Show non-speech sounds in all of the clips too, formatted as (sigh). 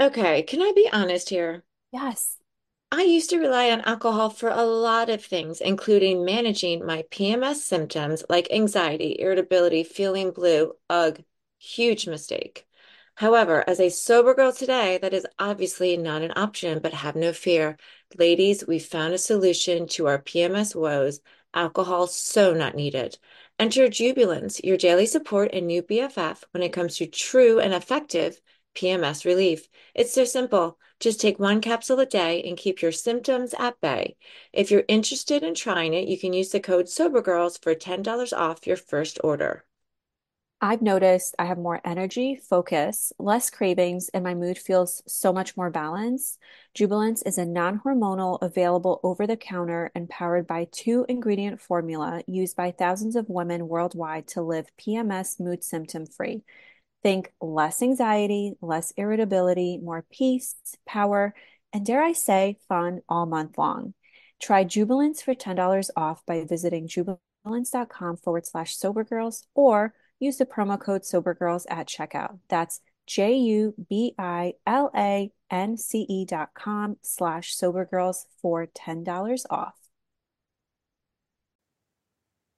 Okay, can I be honest here? Yes. I used to rely on alcohol for a lot of things, including managing my PMS symptoms like anxiety, irritability, feeling blue. Ugh, huge mistake. However, as a sober girl today, that is obviously not an option, but have no fear. Ladies, we found a solution to our PMS woes. Alcohol so not needed. Enter Jubilance, your daily support and new BFF when it comes to true and effective PMS relief. It's so simple. Just take one capsule a day and keep your symptoms at bay. If you're interested in trying it, you can use the code SOBERGIRLS for $10 off your first order. I've noticed I have more energy, focus, less cravings, and my mood feels so much more balanced. Jubilance is a non-hormonal, available over the counter and powered by two ingredient formula used by thousands of women worldwide to live PMS mood symptom free. Think less anxiety, less irritability, more peace, power, and dare I say, fun all month long. Try Jubilance for $10 off by visiting jubilance.com forward slash sobergirls or use the promo code sobergirls at checkout. That's J U B I L A N C E dot com slash sobergirls for $10 off.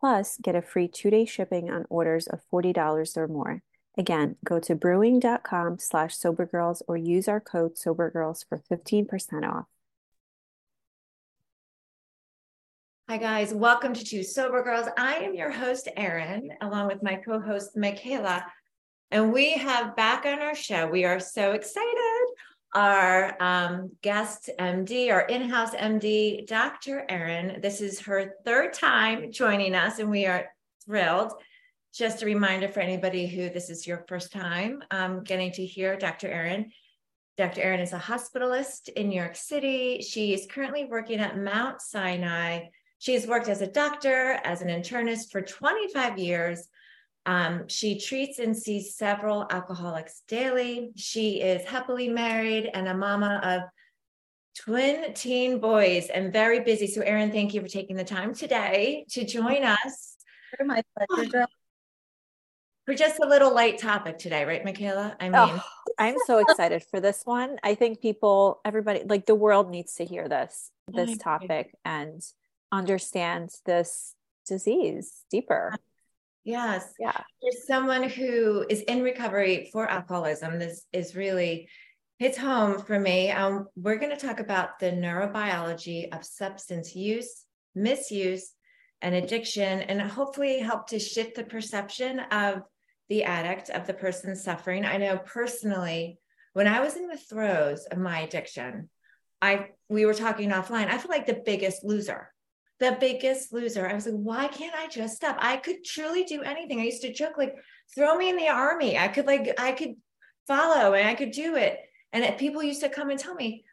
Plus, get a free two-day shipping on orders of $40 or more. Again, go to brewing.com slash sobergirls or use our code sobergirls for 15% off. Hi, guys. Welcome to Two Sober Girls. I am your host, Erin, along with my co host, Michaela. And we have back on our show, we are so excited. Our um, guest MD, our in house MD, Dr. Erin. This is her third time joining us, and we are thrilled. Just a reminder for anybody who this is your first time um, getting to hear Dr. Erin. Dr. Erin is a hospitalist in New York City. She is currently working at Mount Sinai She has worked as a doctor, as an internist for 25 years. Um, she treats and sees several alcoholics daily. She is happily married and a mama of twin teen boys and very busy. So, Erin, thank you for taking the time today to join us. For my pleasure, girl. (sighs) For just a little light topic today, right, Michaela? I mean, oh, I'm so excited for this one. I think people, everybody, like the world needs to hear this, this topic, and understand this disease deeper. Yes. Yeah. There's someone who is in recovery for alcoholism. This is really hits home for me. Um, we're going to talk about the neurobiology of substance use, misuse, and addiction, and hopefully help to shift the perception of the addict, of the person suffering. I know personally, when I was in the throes of my addiction, I we were talking offline. I feel like the biggest loser the biggest loser. I was like, why can't I just stop? I could truly do anything. I used to joke, like, throw me in the army. I could, like, I could follow and I could do it. And people used to come and tell me,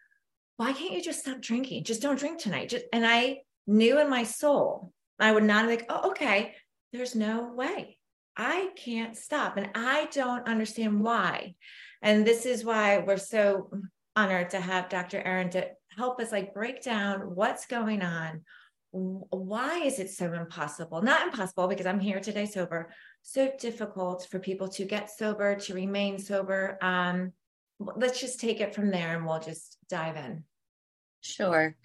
why can't you just stop drinking? Just don't drink tonight. Just, and I knew in my soul, I would not like, oh, okay, there's no way. I can't stop. And I don't understand why. And this is why we're so honored to have Dr. Erin to help us like break down what's going on, why is it so impossible? Not impossible because I'm here today sober. So difficult for people to get sober, to remain sober. Um, let's just take it from there and we'll just dive in. Sure.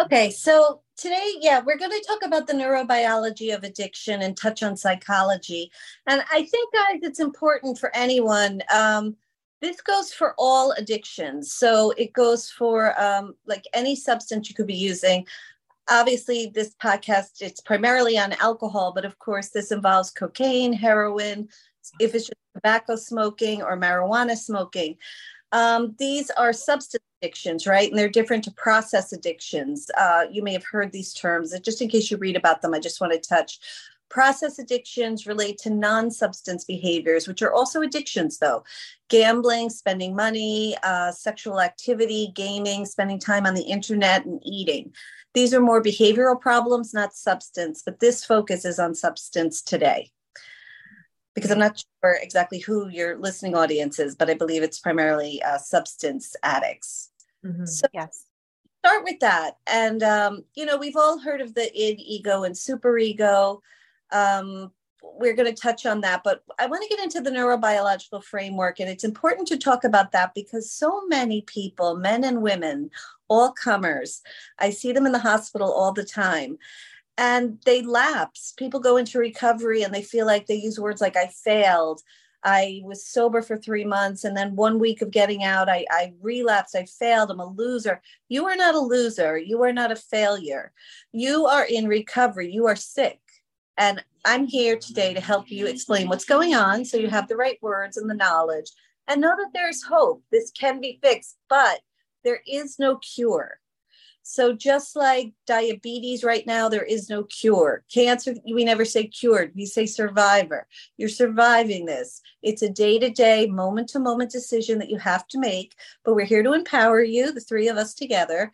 Okay, so today, yeah, we're going to talk about the neurobiology of addiction and touch on psychology. And I think, guys, it's important for anyone. Um, This goes for all addictions. So it goes for um, like any substance you could be using. Obviously, this podcast it's primarily on alcohol, but of course, this involves cocaine, heroin, if it's just tobacco smoking or marijuana smoking. Um, these are substance addictions, right? And they're different to process addictions. Uh, you may have heard these terms. Just in case you read about them, I just want to touch. Process addictions relate to non substance behaviors, which are also addictions, though gambling, spending money, uh, sexual activity, gaming, spending time on the internet, and eating. These are more behavioral problems, not substance, but this focus is on substance today because I'm not sure exactly who your listening audience is, but I believe it's primarily uh, substance addicts. Mm-hmm. So yes. Start with that. And, um, you know, we've all heard of the id, ego, and superego. Um, we're going to touch on that, but I want to get into the neurobiological framework. And it's important to talk about that because so many people, men and women, all comers, I see them in the hospital all the time and they lapse. People go into recovery and they feel like they use words like I failed. I was sober for three months and then one week of getting out, I, I relapsed. I failed. I'm a loser. You are not a loser. You are not a failure. You are in recovery. You are sick. And I'm here today to help you explain what's going on so you have the right words and the knowledge and know that there's hope. This can be fixed, but there is no cure. So just like diabetes right now, there is no cure. Cancer, we never say cured, we say survivor. You're surviving this. It's a day-to-day, moment-to-moment decision that you have to make, but we're here to empower you, the three of us together,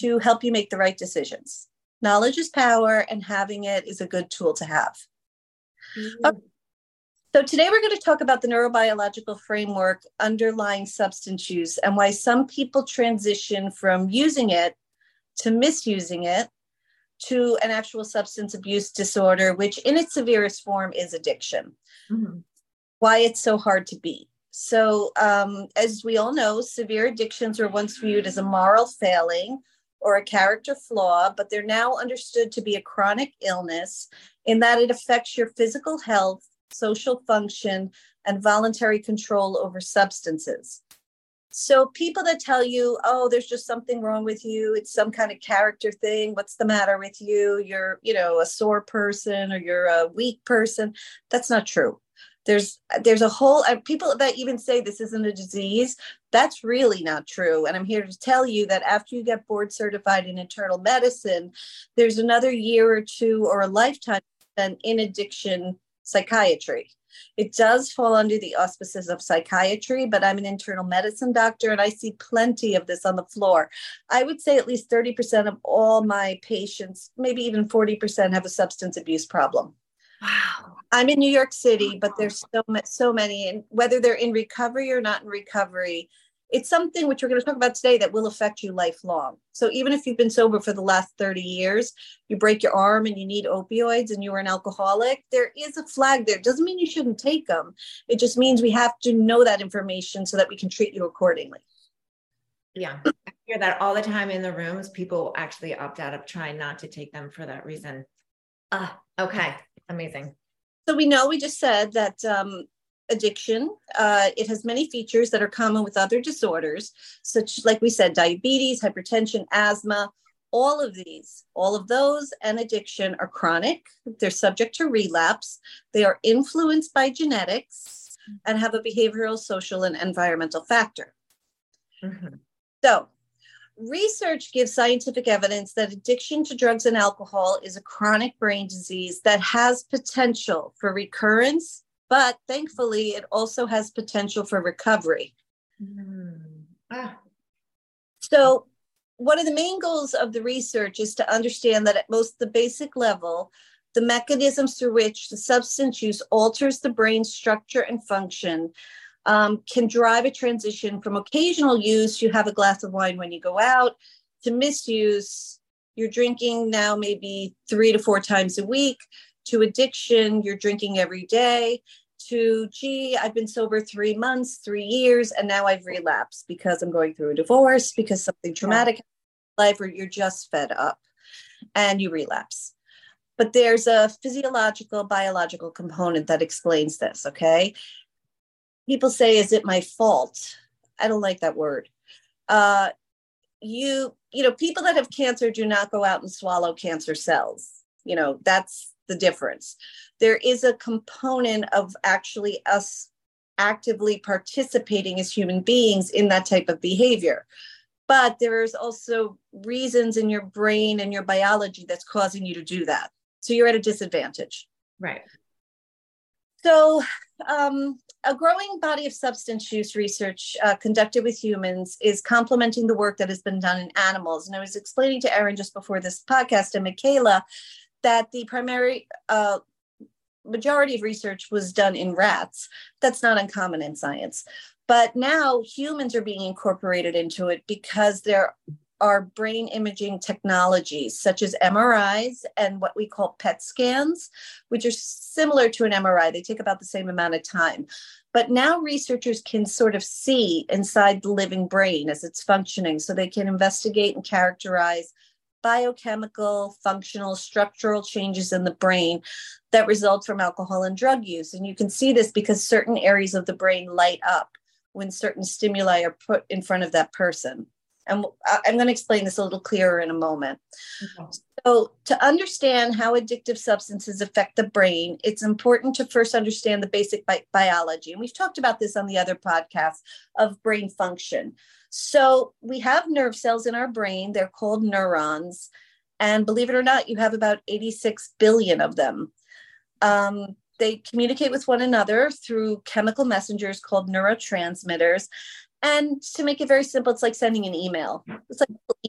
to help you make the right decisions. Knowledge is power, and having it is a good tool to have. Mm-hmm. Okay. So, today we're going to talk about the neurobiological framework underlying substance use and why some people transition from using it to misusing it to an actual substance abuse disorder, which in its severest form is addiction. Mm-hmm. Why it's so hard to beat. So, um, as we all know, severe addictions were once viewed as a moral failing or a character flaw, but they're now understood to be a chronic illness in that it affects your physical health, social function, and voluntary control over substances. So people that tell you, oh, there's just something wrong with you, it's some kind of character thing, what's the matter with you? You're, you know, a sore person or you're a weak person. That's not true. There's there's a whole uh, people that even say this isn't a disease. That's really not true. And I'm here to tell you that after you get board certified in internal medicine, there's another year or two or a lifetime spent in addiction psychiatry. It does fall under the auspices of psychiatry, but I'm an internal medicine doctor and I see plenty of this on the floor. I would say at least 30% of all my patients, maybe even 40%, have a substance abuse problem. Wow. I'm in New York City, but there's so so many, and whether they're in recovery or not in recovery, it's something which we're going to talk about today that will affect you lifelong. So even if you've been sober for the last 30 years, you break your arm and you need opioids and you are an alcoholic, there is a flag there. It doesn't mean you shouldn't take them. It just means we have to know that information so that we can treat you accordingly. Yeah. I hear that all the time in the rooms. People actually opt out of trying not to take them for that reason. Ah, uh, okay. Amazing. So we know we just said that um, addiction. Uh, it has many features that are common with other disorders, such like we said, diabetes, hypertension, asthma. All of these, all of those and addiction are chronic. They're subject to relapse. They are influenced by genetics and have a behavioral, social, and environmental factor. Mm-hmm. So, research gives scientific evidence that addiction to drugs and alcohol is a chronic brain disease that has potential for recurrence but thankfully it also has potential for recovery. Mm. Ah. So, one of the main goals of the research is to understand that at most the basic level, the mechanisms through which the substance use alters the brain structure and function um, can drive a transition from occasional use, you have a glass of wine when you go out, to misuse, you're drinking now maybe three to four times a week, to addiction, you're drinking every day, to, gee, I've been sober three months, three years, and now I've relapsed because I'm going through a divorce, because something traumatic in life, or you're just fed up and you relapse. But there's a physiological, biological component that explains this, okay? People say, is it my fault? I don't like that word. Uh, you, you know, people that have cancer do not go out and swallow cancer cells. You know, that's the difference. There is a component of actually us actively participating as human beings in that type of behavior. But there's also reasons in your brain and your biology that's causing you to do that. So you're at a disadvantage. Right. So, um, a growing body of substance use research uh, conducted with humans is complementing the work that has been done in animals. And I was explaining to Erin just before this podcast and Michaela that the primary uh, majority of research was done in rats. That's not uncommon in science. But now humans are being incorporated into it because there are brain imaging technologies such as MRIs and what we call PET scans, which are similar to an MRI. They take about the same amount of time. But now researchers can sort of see inside the living brain as it's functioning, so they can investigate and characterize biochemical, functional, structural changes in the brain that result from alcohol and drug use. And you can see this because certain areas of the brain light up when certain stimuli are put in front of that person. And I'm going to explain this a little clearer in a moment. Okay. So, to understand how addictive substances affect the brain, it's important to first understand the basic bi- biology. And we've talked about this on the other podcast of brain function. So we have nerve cells in our brain, they're called neurons. And believe it or not, you have about 86 billion of them. Um, they communicate with one another through chemical messengers called neurotransmitters. And to make it very simple, it's like sending an email. It's like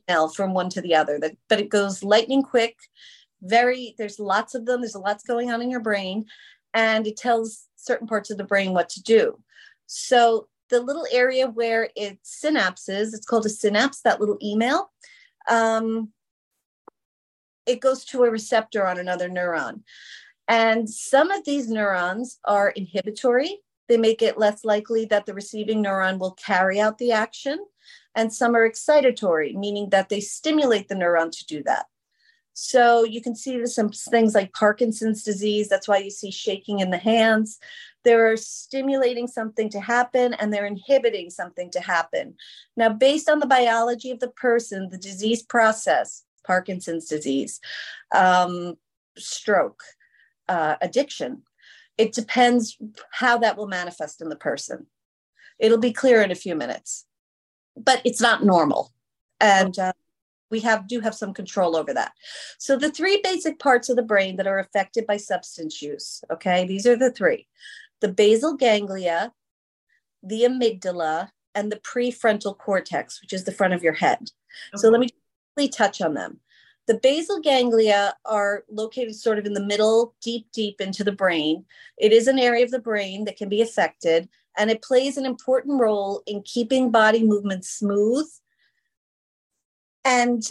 email from one to the other, but it goes lightning quick. Very, there's lots of them. There's lots going on in your brain, and it tells certain parts of the brain what to do. So the little area where it synapses, it's called a synapse, that little email, um, it goes to a receptor on another neuron. And some of these neurons are inhibitory. They make it less likely that the receiving neuron will carry out the action. And some are excitatory, meaning that they stimulate the neuron to do that. So you can see some things like Parkinson's disease. That's why you see shaking in the hands. They're stimulating something to happen and they're inhibiting something to happen. Now, based on the biology of the person, the disease process, Parkinson's disease, um, stroke, uh, addiction, it depends how that will manifest in the person. It'll be clear in a few minutes, but it's not normal. And uh, we have do have some control over that. So the three basic parts of the brain that are affected by substance use, okay, these are the three the basal ganglia, the amygdala, and the prefrontal cortex, which is the front of your head. Okay. So let me quickly touch on them. The basal ganglia are located sort of in the middle, deep, deep into the brain. It is an area of the brain that can be affected, and it plays an important role in keeping body movement smooth and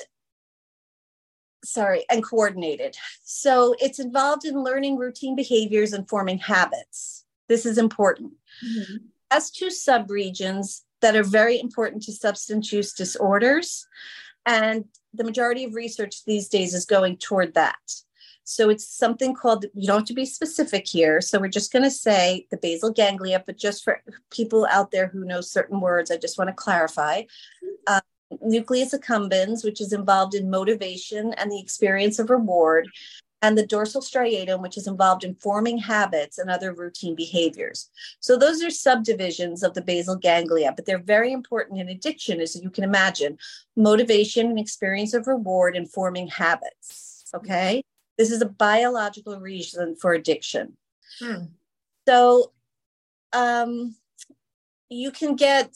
sorry, and coordinated. So it's involved in learning routine behaviors and forming habits. This is important. Mm-hmm. As two subregions that are very important to substance use disorders, and the majority of research these days is going toward that. So it's something called, you don't have to be specific here. So we're just going to say the basal ganglia, but just for people out there who know certain words, I just want to clarify. Uh, nucleus accumbens, which is involved in motivation and the experience of reward, and the dorsal striatum, which is involved in forming habits and other routine behaviors. So those are subdivisions of the basal ganglia, but they're very important in addiction, as you can imagine, motivation and experience of reward and forming habits. Okay. This is a biological reason for addiction. Hmm. So um, you can get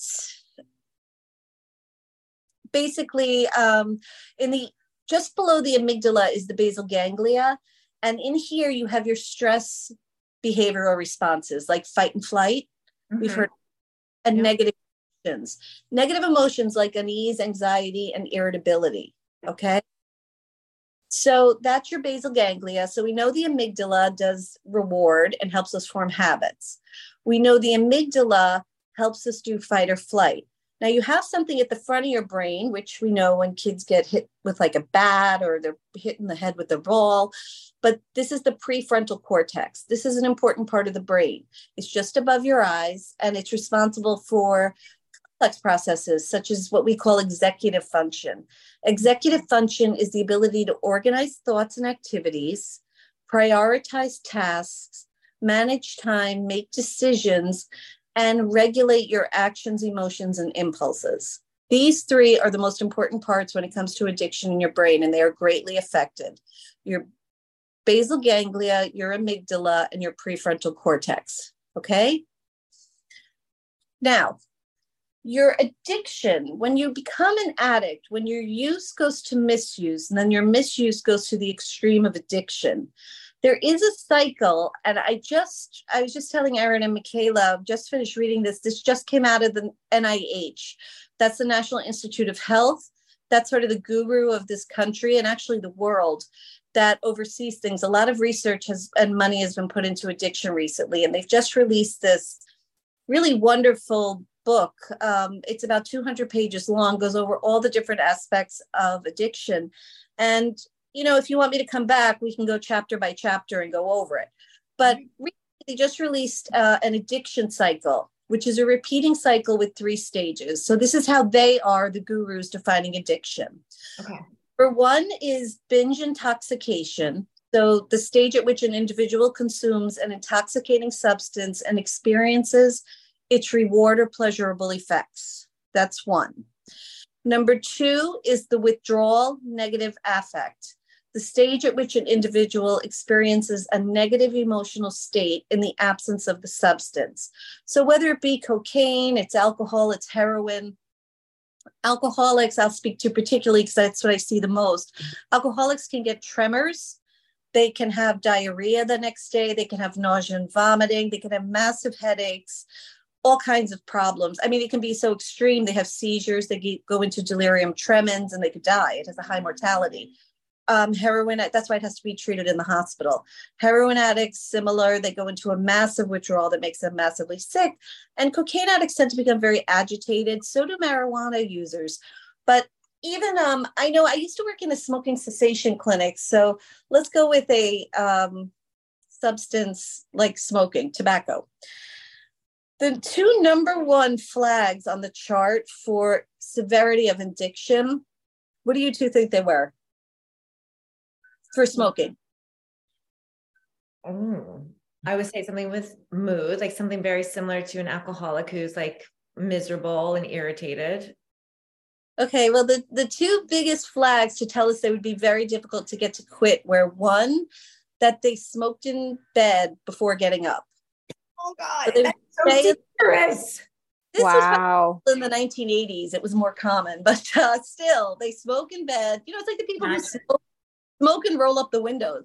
basically um, in the just below the amygdala is the basal ganglia. And in here, you have your stress behavioral responses like fight and flight. Mm-hmm. We've heard, and yep. negative emotions. Negative emotions like unease, anxiety, and irritability. Okay. So that's your basal ganglia. So we know the amygdala does reward and helps us form habits. We know the amygdala helps us do fight or flight. Now you have something at the front of your brain, which we know when kids get hit with like a bat or they're hit in the head with a ball, but this is the prefrontal cortex. This is an important part of the brain. It's just above your eyes and it's responsible for complex processes such as what we call executive function. Executive function is the ability to organize thoughts and activities, prioritize tasks, manage time, make decisions, and regulate your actions, emotions, and impulses. These three are the most important parts when it comes to addiction in your brain, and they are greatly affected. Your basal ganglia, your amygdala, and your prefrontal cortex. Okay? Now, your addiction, when you become an addict, when your use goes to misuse, and then your misuse goes to the extreme of addiction, there is a cycle and i just i was just telling erin and michaela just finished reading this this just came out of the nih that's the national institute of health. That's sort of the guru of this country and actually the world that oversees things. A lot of research has and money has been put into addiction recently and they've just released this really wonderful book. Um, it's about 200 pages long goes over all the different aspects of addiction. And you know, if you want me to come back, we can go chapter by chapter and go over it. But mm-hmm. they just released uh, an addiction cycle, which is a repeating cycle with three stages. So this is how they are the gurus defining addiction. Okay. For one is binge intoxication. So the stage at which an individual consumes an intoxicating substance and experiences its reward or pleasurable effects. That's one. Number two is the withdrawal negative affect the stage at which an individual experiences a negative emotional state in the absence of the substance. So, whether it be cocaine, it's alcohol, it's heroin, alcoholics, I'll speak to particularly because that's what I see the most. Alcoholics can get tremors. They can have diarrhea the next day. They can have nausea and vomiting. They can have massive headaches, all kinds of problems. I mean, it can be so extreme. They have seizures. They go into delirium tremens and they could die. It has a high mortality um, heroin, that's why it has to be treated in the hospital. Heroin addicts, similar, they go into a massive withdrawal that makes them massively sick. And cocaine addicts tend to become very agitated. So do marijuana users. But even um, I know I used to work in a smoking cessation clinic. So let's go with a um, substance like smoking, tobacco. The two number one flags on the chart for severity of addiction, what do you two think they were? For smoking? Mm. I would say something with mood, like something very similar to an alcoholic who's like miserable and irritated. Okay, well, the, the two biggest flags to tell us they would be very difficult to get to quit were one, that they smoked in bed before getting up. Oh, God. So that's so dangerous. This wow. was in the 1980s. It was more common, (laughs) but uh, still, they smoke in bed. You know, it's like the people who smoke smoke and roll up the windows.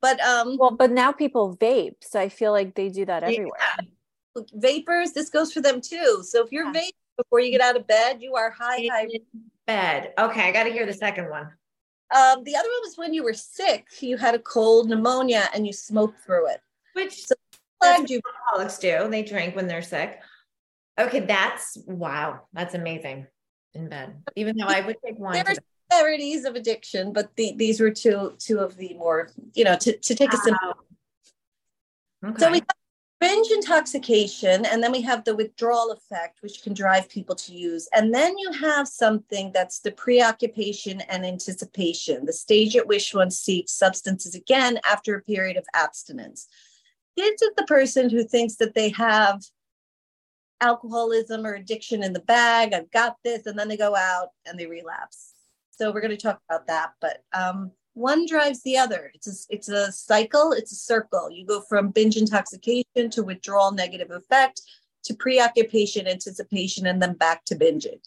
But um well, but now people vape, so I feel like they do that everywhere. Yeah. Vapors, this goes for them too. So if you're yeah. vaping before you get out of bed, you are high, high bed. Okay, I got to hear the second one. Um, the other one was when you were sick, you had a cold, pneumonia, and you smoked through it. Which so that's you alcoholics do. They drink when they're sick. Okay, that's wow. That's amazing in bed. Even though I would take one severities of addiction, but the, these were two two of the more, you know, to, to take a simple. Okay. So we have binge intoxication, and then we have the withdrawal effect, which can drive people to use. And then you have something that's the preoccupation and anticipation, the stage at which one seeks substances again after a period of abstinence. This is the person who thinks that they have alcoholism or addiction in the bag. I've got this. And then they go out and they relapse. So we're going to talk about that, but um, one drives the other. It's a, it's a cycle, it's a circle. You go from binge intoxication to withdrawal negative effect to preoccupation, anticipation, and then back to binging.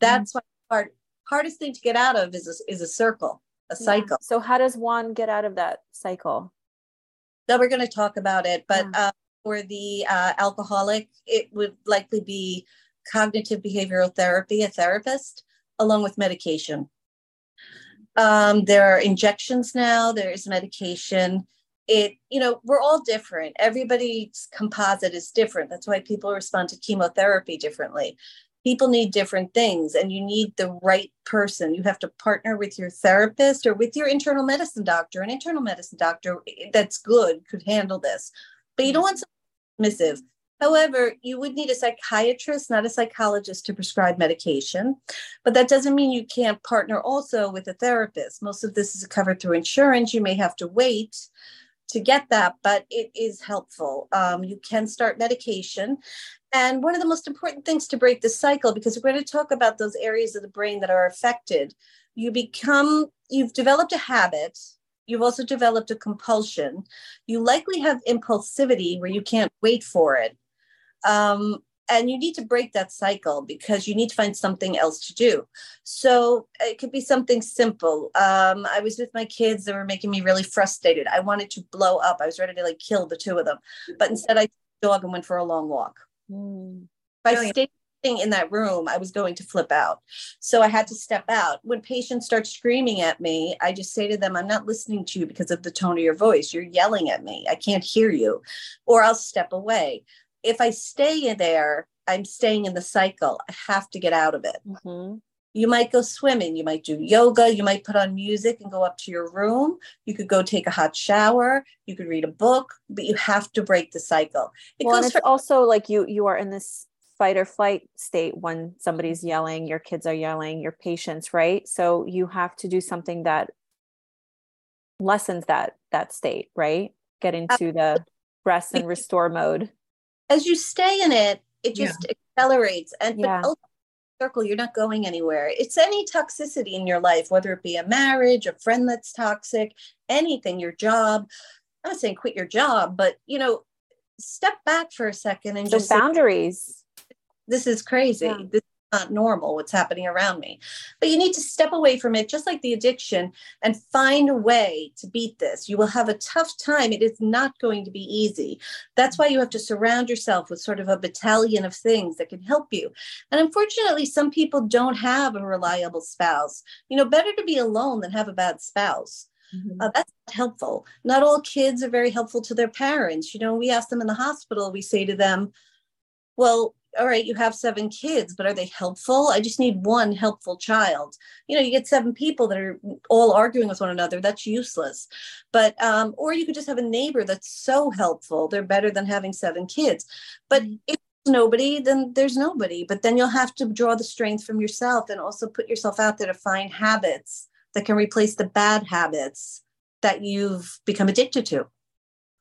That's mm-hmm. why hard, hardest thing to get out of is a, is a circle, a cycle. Yeah. So how does one get out of that cycle? That we're going to talk about it, but yeah. uh, for the uh, alcoholic, it would likely be cognitive behavioral therapy, a therapist, along with medication. Um, there are injections now, there is medication. It, you know, we're all different. Everybody's composite is different. That's why people respond to chemotherapy differently. people need different things and you need the right person you have to partner with your therapist or with your internal medicine doctor an internal medicine doctor that's good could handle this but you don't want someone dismissive however you would need a psychiatrist not a psychologist to prescribe medication but that doesn't mean you can't partner also with a therapist most of this is covered through insurance you may have to wait to get that, but it is helpful. Um, you can start medication. And one of the most important things to break the cycle, because we're going to talk about those areas of the brain that are affected, you become, you've developed a habit. You've also developed a compulsion. You likely have impulsivity where you can't wait for it. Um, and you need to break that cycle because you need to find something else to do. So it could be something simple. Um, i was with my kids they were making me really frustrated. I wanted to blow up. I was ready to like kill the two of them. But instead i took dog and went for a long walk. Mm. if i stayed in that room i was going to flip out. So i had to step out. When patients start screaming at me i just say to them i'm not listening to you because of the tone of your voice. You're yelling at me. I can't hear you. Or i'll step away if I stay in there, I'm staying in the cycle. I have to get out of it. Mm-hmm. You might go swimming, you might do yoga, you might put on music and go up to your room. You could go take a hot shower, you could read a book, but you have to break the cycle. It well, it's for- also like you you are in this fight or flight state when somebody's yelling, your kids are yelling, your patients, right? So you have to do something that lessens that that state, right? Get into the rest and restore mode as you stay in it, it just yeah. accelerates. And yeah. but circle, you're not going anywhere. It's any toxicity in your life, whether it be a marriage, a friend that's toxic, anything, your job. I'm not saying quit your job, but you know, step back for a second and the just boundaries. Say, this is crazy. Yeah. This not normal what's happening around me. But you need to step away from it just like the addiction and find a way to beat this. You will have a tough time. It is not going to be easy. That's why you have to surround yourself with sort of a battalion of things that can help you. And unfortunately some people don't have a reliable spouse. You know better to be alone than have a bad spouse. Mm-hmm. Uh, that's helpful. Not all kids are very helpful to their parents. You know, we ask them in the hospital, we say to them, Well, all right, you have seven kids, but are they helpful? I just need one helpful child. You know, you get seven people that are all arguing with one another. That's useless. But, um, or you could just have a neighbor that's so helpful. They're better than having seven kids. But mm-hmm. if nobody, then there's nobody. But then you'll have to draw the strength from yourself and also put yourself out there to find habits that can replace the bad habits that you've become addicted to.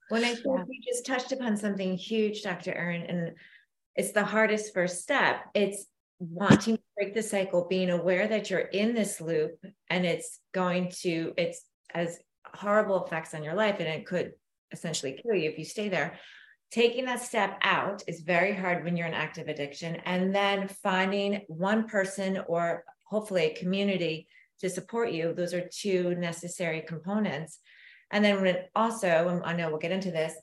When I think you just touched upon something huge, Dr. Erin, and it's the hardest first step. It's wanting to break the cycle, being aware that you're in this loop and it's going to, it's as horrible effects on your life and it could essentially kill you if you stay there. Taking that step out is very hard when you're in active addiction. And then finding one person or hopefully a community to support you. Those are two necessary components. And then also, I know we'll get into this,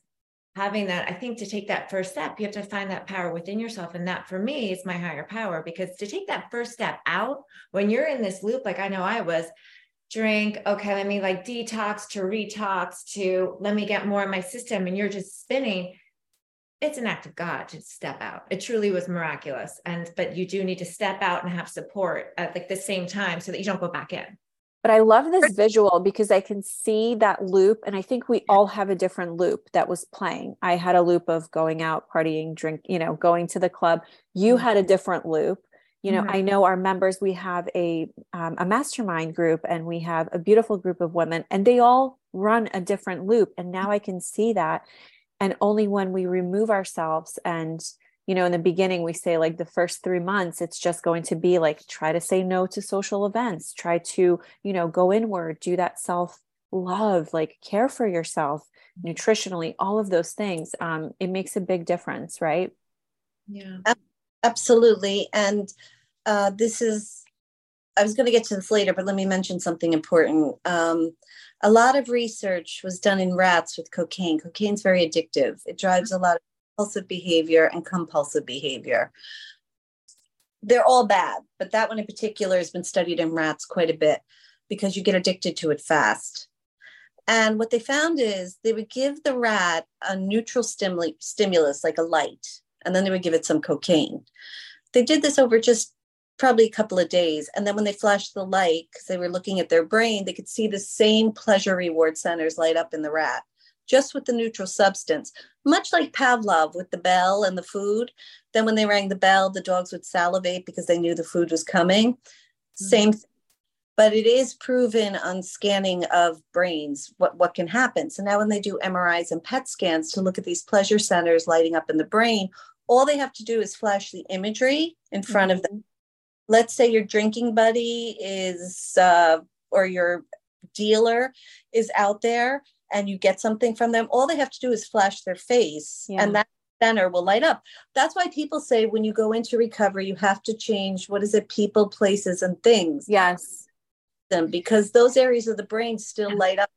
having that, I think to take that first step, you have to find that power within yourself. And that for me is my higher power because to take that first step out when you're in this loop, like I know I was, drink, okay, let me like detox to retox to let me get more in my system. And you're just spinning. It's an act of God to step out. It truly was miraculous. And, but you do need to step out and have support at like the same time so that you don't go back in. But I love this visual because I can see that loop. And I think we all have a different loop that was playing. I had a loop of going out, partying, drink, you know, going to the club. You mm-hmm. had a different loop. You know, mm-hmm. I know our members, we have a, um, a mastermind group and we have a beautiful group of women and they all run a different loop. And now I can see that. And only when we remove ourselves and you know in the beginning we say like the first 3 months it's just going to be like try to say no to social events try to you know go inward do that self love like care for yourself nutritionally all of those things um it makes a big difference right? Yeah. Absolutely and uh this is i was going to get to this later but let me mention something important um a lot of research was done in rats with cocaine. Cocaine's very addictive. It drives a lot of impulsive behavior and compulsive behavior. They're all bad, but that one in particular has been studied in rats quite a bit because you get addicted to it fast. And what they found is they would give the rat a neutral stimuli- stimulus, like a light, and then they would give it some cocaine. they did this over just probably a couple of days. And then when they flashed the light, because they were looking at their brain, they could see the same pleasure reward centers light up in the rat, just with the neutral substance, much like Pavlov with the bell and the food. Then when they rang the bell, the dogs would salivate because they knew the food was coming. Mm-hmm. Same thing. But it is proven on scanning of brains what, what can happen. So now when they do MRIs and PET scans to look at these pleasure centers lighting up in the brain, all they have to do is flash the imagery in front mm-hmm. of them let's say your drinking buddy is uh, or your dealer is out there and you get something from them all they have to do is flash their face yeah. and that center will light up. That's why people say when you go into recovery you have to change what is it people places and things. Yes. Them because those areas of the brain still light up.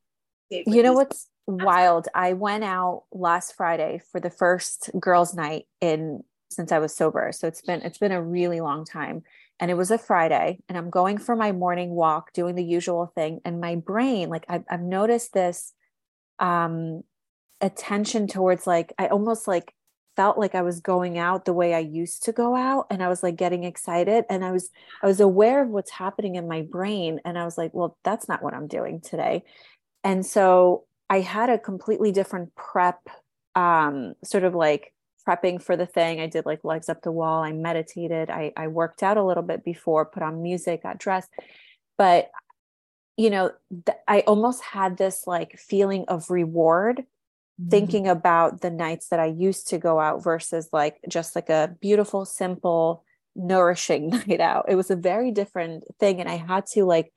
You know what's wild? I went out last friday for the first girls night in since i was sober. So it's been it's been a really long time. And it was a Friday, and I'm going for my morning walk, doing the usual thing. And my brain, like I've, I've noticed this um, attention towards like, I almost like felt like I was going out the way I used to go out. And I was like getting excited. And I was, I was aware of what's happening in my brain. And I was like, well, that's not what I'm doing today. And so I had a completely different prep, um, sort of like prepping for the thing. I did like legs up the wall. I meditated. I, I worked out a little bit before, put on music, got dressed. But, you know, th- I almost had this like feeling of reward mm-hmm. thinking about the nights that I used to go out versus like just like a beautiful, simple, nourishing (laughs) night out. It was a very different thing. And I had to like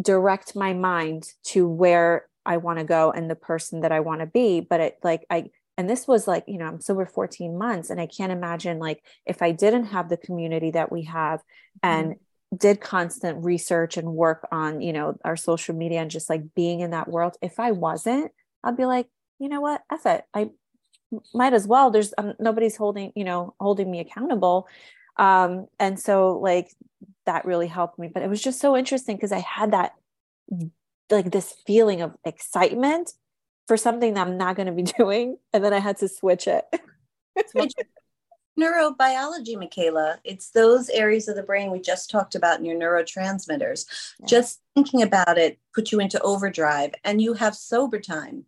direct my mind to where I want to go and the person that I want to be. But it like, I, and this was like you know i'm sober 14 months and i can't imagine like if i didn't have the community that we have and mm-hmm. Did constant research and work on you know our social media and just like being in that world if i wasn't i'd be like you know what? F it. I might as well. There's um, nobody's holding you know holding me accountable. Um and so like that really helped me. But it was just so interesting because i had that like this feeling of excitement for something that I'm not going to be (laughs) doing. And then I had to switch it. Neurobiology, Michaela. It's those areas of the brain we just talked about in your neurotransmitters. Yeah. Just thinking about it put you into overdrive and you have sober time.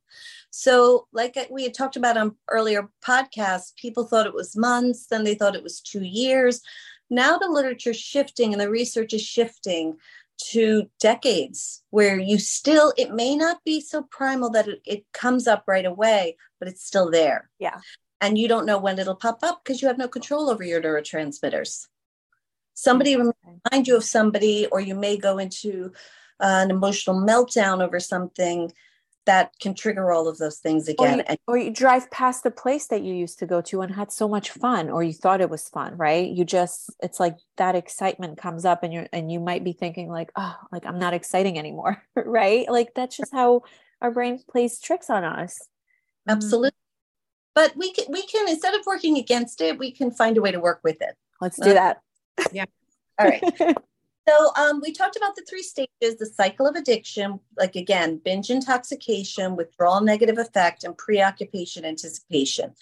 So, like we had talked about on earlier podcasts, people thought it was months, then they thought it was two years. Now the literature's shifting and the research is shifting to decades where you still it may not be so primal that it, it comes up right away but it's still there yeah and you don't know when it'll pop up because you have no control over your neurotransmitters somebody okay. remind you of somebody or you may go into uh, an emotional meltdown over something that can trigger all of those things again. Or you, and, or you drive past the place that you used to go to and had so much fun, or you thought it was fun, right? You just, it's like that excitement comes up and you're, and you might be thinking like, oh, like I'm not exciting anymore, (laughs) right? Like that's just how our brain plays tricks on us. Mm-hmm. Absolutely. But we can, we can, instead of working against it, we can find a way to work with it. Let's do that. (laughs) Yeah. All right. (laughs) So um, we talked about the three stages, the cycle of addiction, like again, binge intoxication, withdrawal negative effect, and preoccupation anticipation.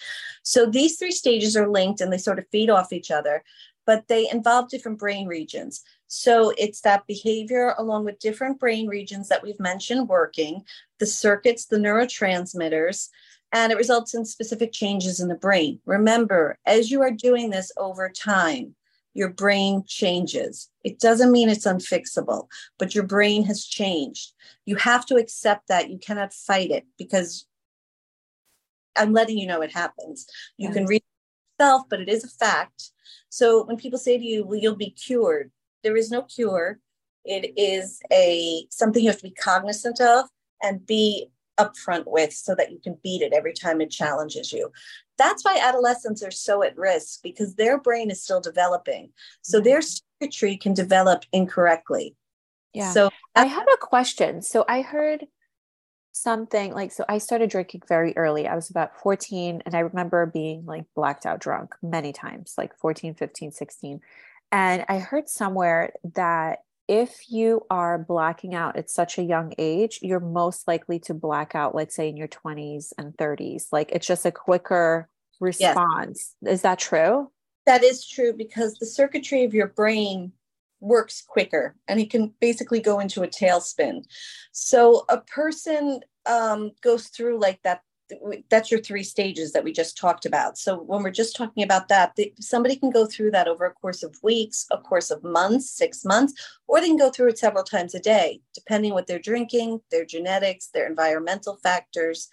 So these three stages are linked and they sort of feed off each other, but they involve different brain regions. So it's that behavior along with different brain regions that we've mentioned working, the circuits, the neurotransmitters, and it results in specific changes in the brain. Remember, as you are doing this over time, your brain changes. It doesn't mean it's unfixable, but your brain has changed. You have to accept that. You cannot fight it because I'm letting you know it happens. You can read yourself, but it is a fact. So when people say to you, well, you'll be cured, there is no cure. It is a something you have to be cognizant of and be upfront with so that you can beat it every time it challenges you. That's why adolescents are so at risk because their brain is still developing. So mm-hmm. their circuitry can develop incorrectly. Yeah. So I have a question. So I heard something like so I started drinking very early. I was about 14 and I remember being like blacked out drunk many times, like 14, 15, 16. And I heard somewhere that if you are blacking out at such a young age, you're most likely to black out, let's say in your 20s and 30s. Like it's just a quicker response. Yes. Is that true? That is true because the circuitry of your brain works quicker and it can basically go into a tailspin. So a person um, goes through like that. That's your three stages that we just talked about. So when we're just talking about that, the, somebody can go through that over a course of weeks, a course of months, six months, or they can go through it several times a day, depending what they're drinking, their genetics, their environmental factors.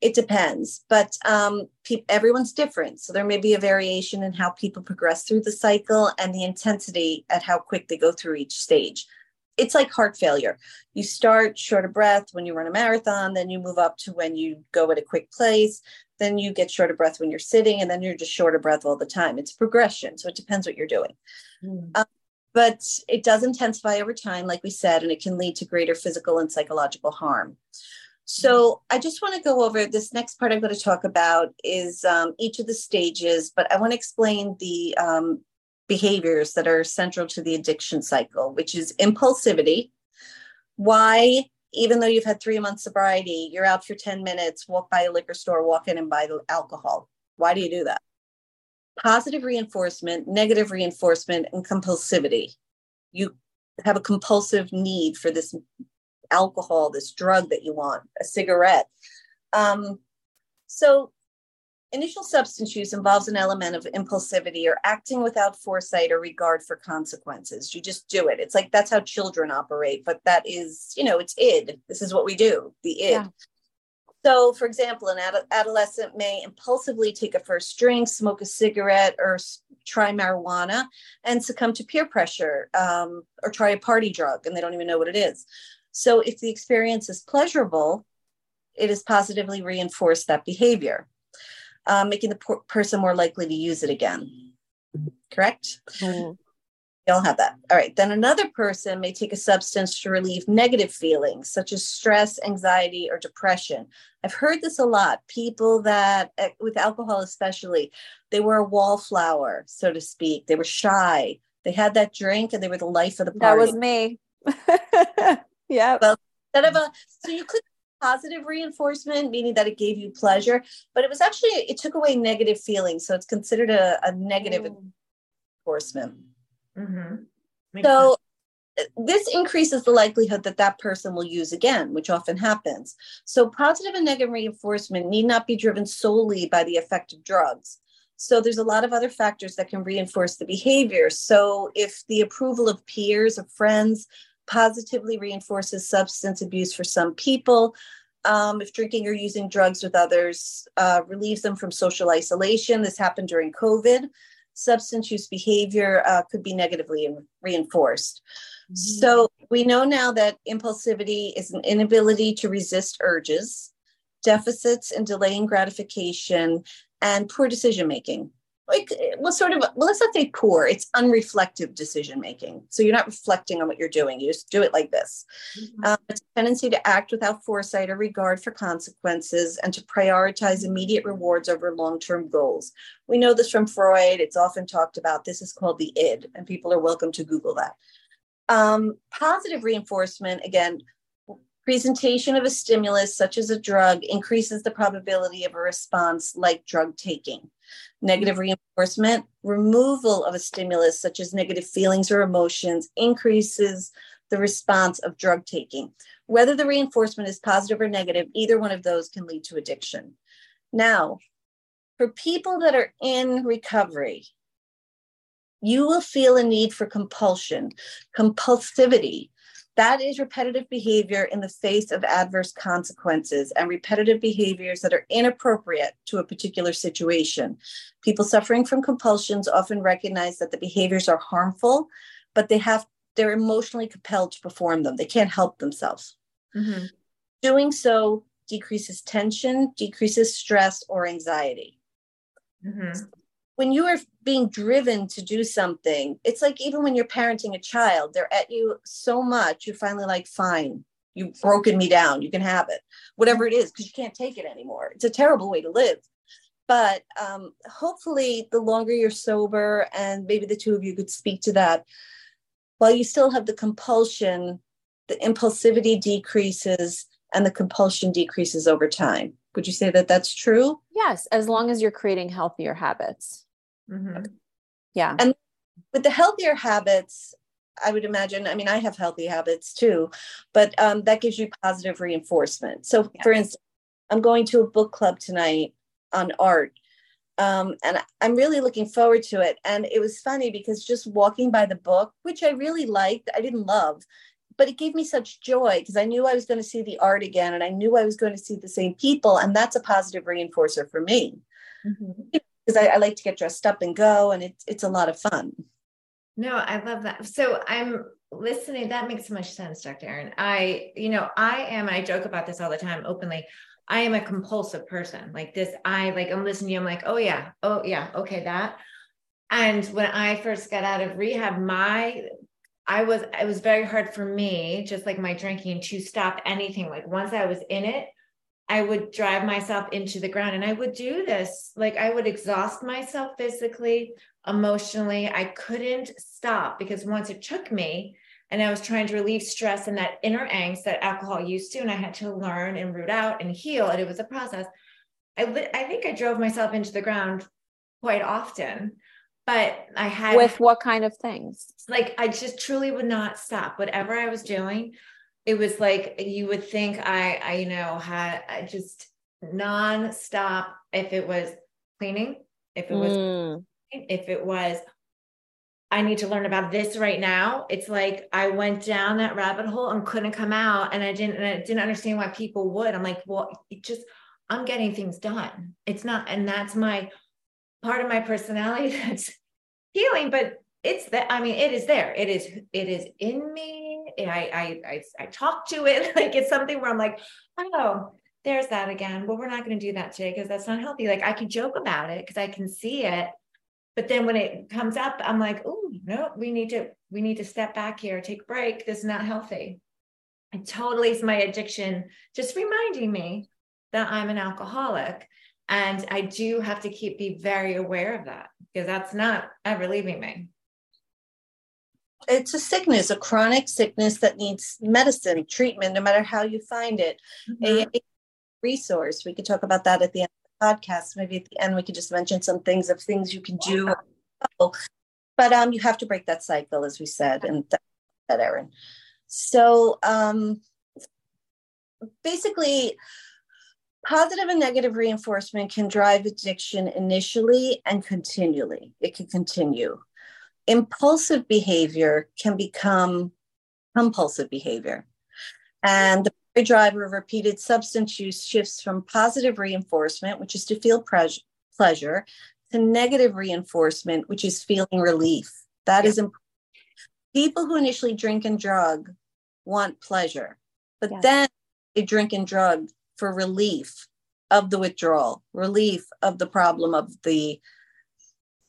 It depends but um, pe- everyone's different. So there may be a variation in how people progress through the cycle and the intensity at how quick they go through each stage it's like heart failure. You start short of breath when you run a marathon then you move up to when you go at a quick pace then you get short of breath when you're sitting and then you're just short of breath all the time. It's progression so it depends what you're doing. Mm. um, but it does intensify over time like we said and it can lead to greater physical and psychological harm. So I just want to go over this next part I'm going to talk about is um, each of the stages, but I want to explain the um, behaviors that are central to the addiction cycle, which is impulsivity. Why, even though you've had three months sobriety, you're out for 10 minutes, walk by a liquor store, walk in and buy the alcohol. Why do you do that? Positive reinforcement, negative reinforcement, and compulsivity. You have a compulsive need for this alcohol, this drug that you want, a cigarette. Um, so, initial substance use involves an element of impulsivity or acting without foresight or regard for consequences. You just do it. It's like that's how children operate, but that is, you know, it's id. This is what we do, the id. Yeah. So, for example, an ad- adolescent may impulsively take a first drink, smoke a cigarette, or s- try marijuana and succumb to peer pressure um, or try a party drug and they don't even know what it is. So if the experience is pleasurable, it is positively reinforced that behavior, uh, making the por- person more likely to use it again. Correct? Mm-hmm. You all have that. All right. Then another person may take a substance to relieve negative feelings such as stress, anxiety, or depression. I've heard this a lot. People that, eh, with alcohol especially, they were a wallflower, so to speak. They were shy. They had that drink and they were the life of the party. That was me. (laughs) Yeah. Well, instead of a so you could positive reinforcement, meaning that it gave you pleasure, but it was actually it took away negative feelings, so it's considered a, a negative mm. reinforcement. Mm-hmm. So sense. this increases the likelihood that that person will use again, which often happens. So positive and negative reinforcement need not be driven solely by the effect of drugs. So there's a lot of other factors that can reinforce the behavior. So if the approval of peers, of friends, positively reinforces substance abuse for some people. Um, if drinking or using drugs with others uh, relieves them from social isolation, this happened during COVID. Substance use behavior uh, could be negatively reinforced. Mm-hmm. So, we know now that impulsivity is an inability to resist urges, deficits in delaying gratification, and poor decision making like well sort of well let's not say poor it's unreflective decision making so you're not reflecting on what you're doing you just do it like this. Mm-hmm. um, it's a tendency to act without foresight or regard for consequences and to prioritize immediate rewards over long-term goals. We know this from freud. It's often talked about. This is called the id and people are welcome to google that. Um, positive reinforcement again Presentation of a stimulus, such as a drug, increases the probability of a response like drug taking. Negative reinforcement, removal of a stimulus, such as negative feelings or emotions, increases the response of drug taking. Whether the reinforcement is positive or negative, either one of those can lead to addiction. Now, for people that are in recovery, you will feel a need for compulsion, compulsivity, that is repetitive behavior in the face of adverse consequences and repetitive behaviors that are inappropriate to a particular situation. People suffering from compulsions often recognize that the behaviors are harmful, but they have they're emotionally compelled to perform them. They can't help themselves. Mm-hmm. Doing so decreases tension, decreases stress or anxiety. Mm-hmm when you are being driven to do something, it's like even when you're parenting a child, they're at you so much, you're finally like, fine, you've broken me down. You can have it, whatever it is, because you can't take it anymore. It's a terrible way to live. But um, hopefully, the longer you're sober, and maybe the two of you could speak to that, while you still have the compulsion, the impulsivity decreases and the compulsion decreases over time. Would you say that that's true? Yes, as long as you're creating healthier habits. Mm-hmm. Yeah. And with the healthier habits, I would imagine, I mean, I have healthy habits too, but um, that gives you positive reinforcement. So, yeah. for instance, I'm going to a book club tonight on art. Um, and I'm really looking forward to it. And it was funny because just walking by the book, which I really liked, I didn't love, but it gave me such joy because I knew I was going to see the art again and I knew I was going to see the same people. And that's a positive reinforcer for me. Mm-hmm. Because I, I, like to get dressed up and go, and it's it's a lot of fun. No, I love that. So I'm listening. That makes so much sense, Dr. Erin. I, you know, I am, I joke about this all the time openly. I am a compulsive person. Like this, I like, I'm listening. I'm like, oh yeah, oh yeah, okay, that. And when I first got out of rehab, my I was it was very hard for me, just like my drinking, to stop anything. Like once I was in it, I would drive myself into the ground and I would do this. Like I would exhaust myself physically, emotionally. I couldn't stop because once it took me and I was trying to relieve stress and that inner angst that alcohol used to, and I had to learn and root out and heal. And it was a process. I, I think I drove myself into the ground quite often but I had with what kind of things? Like I just truly would not stop. Whatever I was doing, it was like you would think I, I you know, had I just non-stop. If it was cleaning, if it was, mm. if it was, I need to learn about this right now. It's like I went down that rabbit hole and couldn't come out, and I didn't, and I didn't understand why people would. I'm like, well, it just I'm getting things done. It's not, and that's my part of my personality (laughs) that's healing, but it's that I mean, it is there. It is it is in me. I I I, I talk to it (laughs) like it's something where I'm like, oh, there's that again. Well, we're not going to do that today because that's not healthy. Like I can joke about it because I can see it, but then when it comes up, I'm like, oh no, we need to we need to step back here, take a break. This is not healthy. It totally is my addiction, just reminding me that I'm an alcoholic and I do have to keep be very aware of that because that's not ever leaving me. It's a sickness, a chronic sickness that needs medicine, treatment, no matter how you find it. Mm-hmm. A, resource. We could talk about that at the end of the podcast. Maybe at the end we could just mention some things of things you can do. But um, you have to break that cycle, as we said, and that's that, Erin. So um, basically, Positive and negative reinforcement can drive addiction initially and continually. It can continue. Impulsive behavior can become compulsive behavior. And the driver of repeated substance use shifts from positive reinforcement, which is to feel pre- pleasure, to negative reinforcement, which is feeling relief. That yeah. is important. People who initially drink and drug want pleasure, but yeah. then they drink and drug for relief of the withdrawal, relief of the problem of the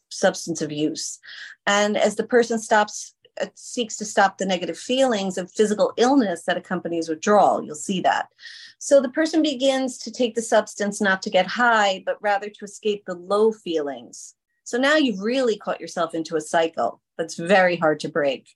substance of use. And as the person stops, uh, seeks to stop the negative feelings of physical illness that accompanies withdrawal, you'll see that. So the person begins to take the substance not to get high, but rather to escape the low feelings. So now you've really caught yourself into a cycle that's very hard to break.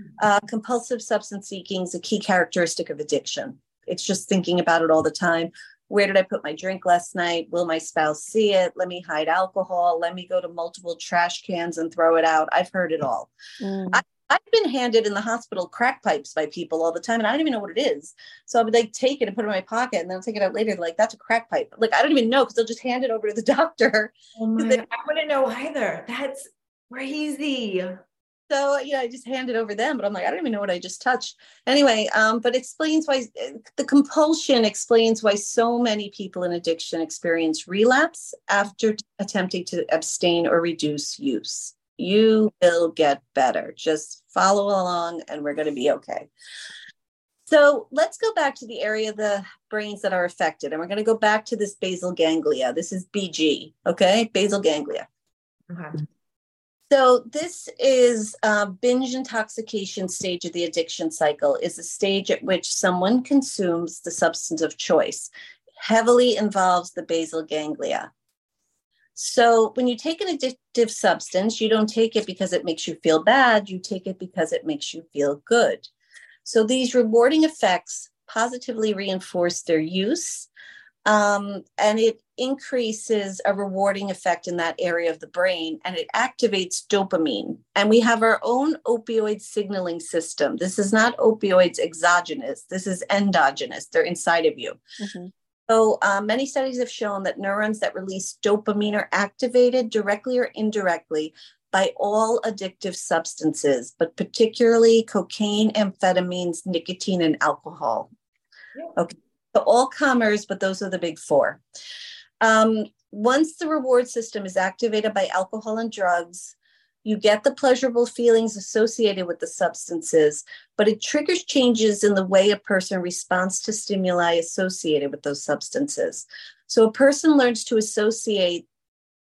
Mm-hmm. Uh, compulsive substance seeking is a key characteristic of addiction. It's just thinking about it all the time. Where did I put my drink last night? Will my spouse see it? Let me hide alcohol. Let me go to multiple trash cans and throw it out. I've heard it all. Mm. I, I've been handed in the hospital crack pipes by people all the time, and I don't even know what it is. So I would like take it and put it in my pocket, and then I'll take it out later. Like that's a crack pipe. Like I don't even know because they'll just hand it over to the (laughs) doctor. Oh they- I wouldn't know either. That's crazy so you know i just handed over them but i'm like i don't even know what i just touched. Anyway um, but explains why the compulsion explains why so many people in addiction experience relapse after attempting to abstain or reduce use. You will get better. Just follow along and we're going to be okay. So let's go back to the area of the brains that are affected and we're going to go back to this basal ganglia. This is bg okay? Basal ganglia. Okay. So this is a binge intoxication stage of the addiction cycle is a stage at which someone consumes the substance of choice. Heavily involves the basal ganglia. So when you take an addictive substance, you don't take it because it makes you feel bad, you take it because it makes you feel good. So these rewarding effects positively reinforce their use um, and it increases a rewarding effect in that area of the brain and it activates dopamine. And we have our own opioid signaling system. This is not opioids exogenous, this is endogenous. They're inside of you. Mm-hmm. So, um, many studies have shown that neurons that release dopamine are activated directly or indirectly by all addictive substances, but particularly cocaine, amphetamines, nicotine, and alcohol. Yeah. Okay, so all comers, but those are the big four. Um, once the reward system is activated by alcohol and drugs, you get the pleasurable feelings associated with the substances, but it triggers changes in the way a person responds to stimuli associated with those substances. So a person learns to associate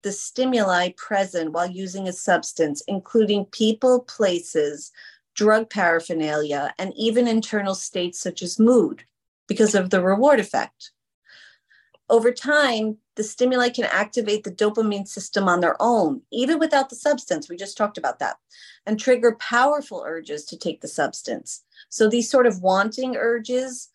the stimuli present while using a substance, including people, places, drug paraphernalia, and even internal states such as mood, because of the reward effect. Over time, the stimuli can activate the dopamine system on their own, even without the substance. We just talked about that, and trigger powerful urges to take the substance. So these sort of wanting urges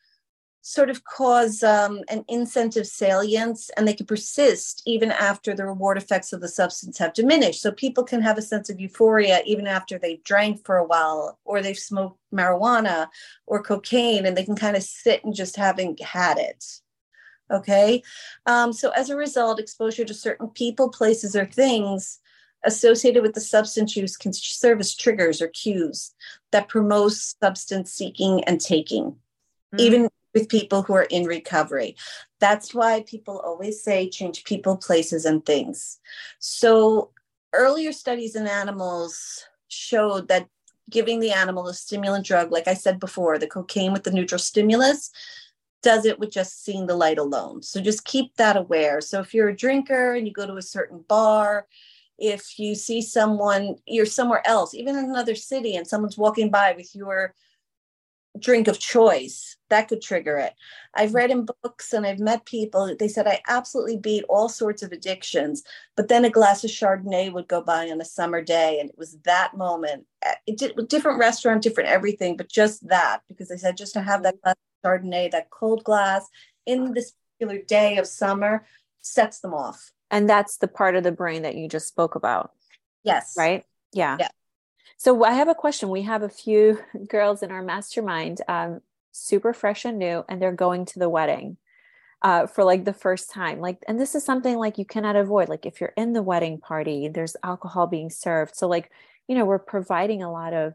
sort of cause um, an incentive salience and they can persist even after the reward effects of the substance have diminished. So people can have a sense of euphoria even after they've drank for a while or they've smoked marijuana or cocaine and they can kind of sit and just having had it. Okay. Um, so as a result, exposure to certain people, places, or things associated with the substance use can serve as triggers or cues that promote substance seeking and taking. Mm-hmm. Even with people who are in recovery. That's why people always say change people, places, and things. So, earlier studies in animals showed that giving the animal a stimulant drug, like I said before, the cocaine with the neutral stimulus, does it with just seeing the light alone. So, just keep that aware. So, if you're a drinker and you go to a certain bar, if you see someone, you're somewhere else, even in another city, and someone's walking by with your drink of choice that could trigger it. I've read in books and i've met people they said i absolutely beat all sorts of addictions but then a glass of chardonnay would go by on a summer day and it was that moment. It did different restaurant different everything but just that because they said just to have that mm-hmm. glass of chardonnay that cold glass in this particular day of summer sets them off. And that's the part of the brain that you just spoke about. Yes. Right? Yeah. Yeah so I have a question. We have a few (laughs) girls in our mastermind, um, super fresh and new, and they're going to the wedding uh, for like the first time. Like, and this is something like you cannot avoid. Like, if you're in the wedding party, there's alcohol being served. So, like, you know, we're providing a lot of,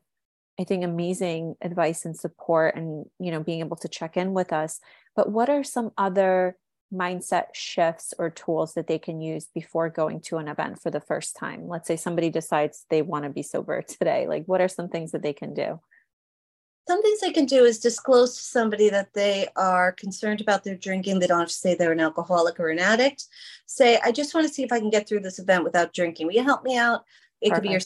I think, amazing advice and support, and you know, being able to check in with us. But what are some other mindset shifts or tools that they can use before going to an event for the first time? Let's say somebody decides they want to be sober (laughs) today. Like, what are some things that they can do? Some things they can do is disclose to somebody that they are concerned about their drinking. They don't have to say they're an alcoholic or an addict. Say, I just want to see if I can get through this event without drinking. Will you help me out? It Perfect. could be your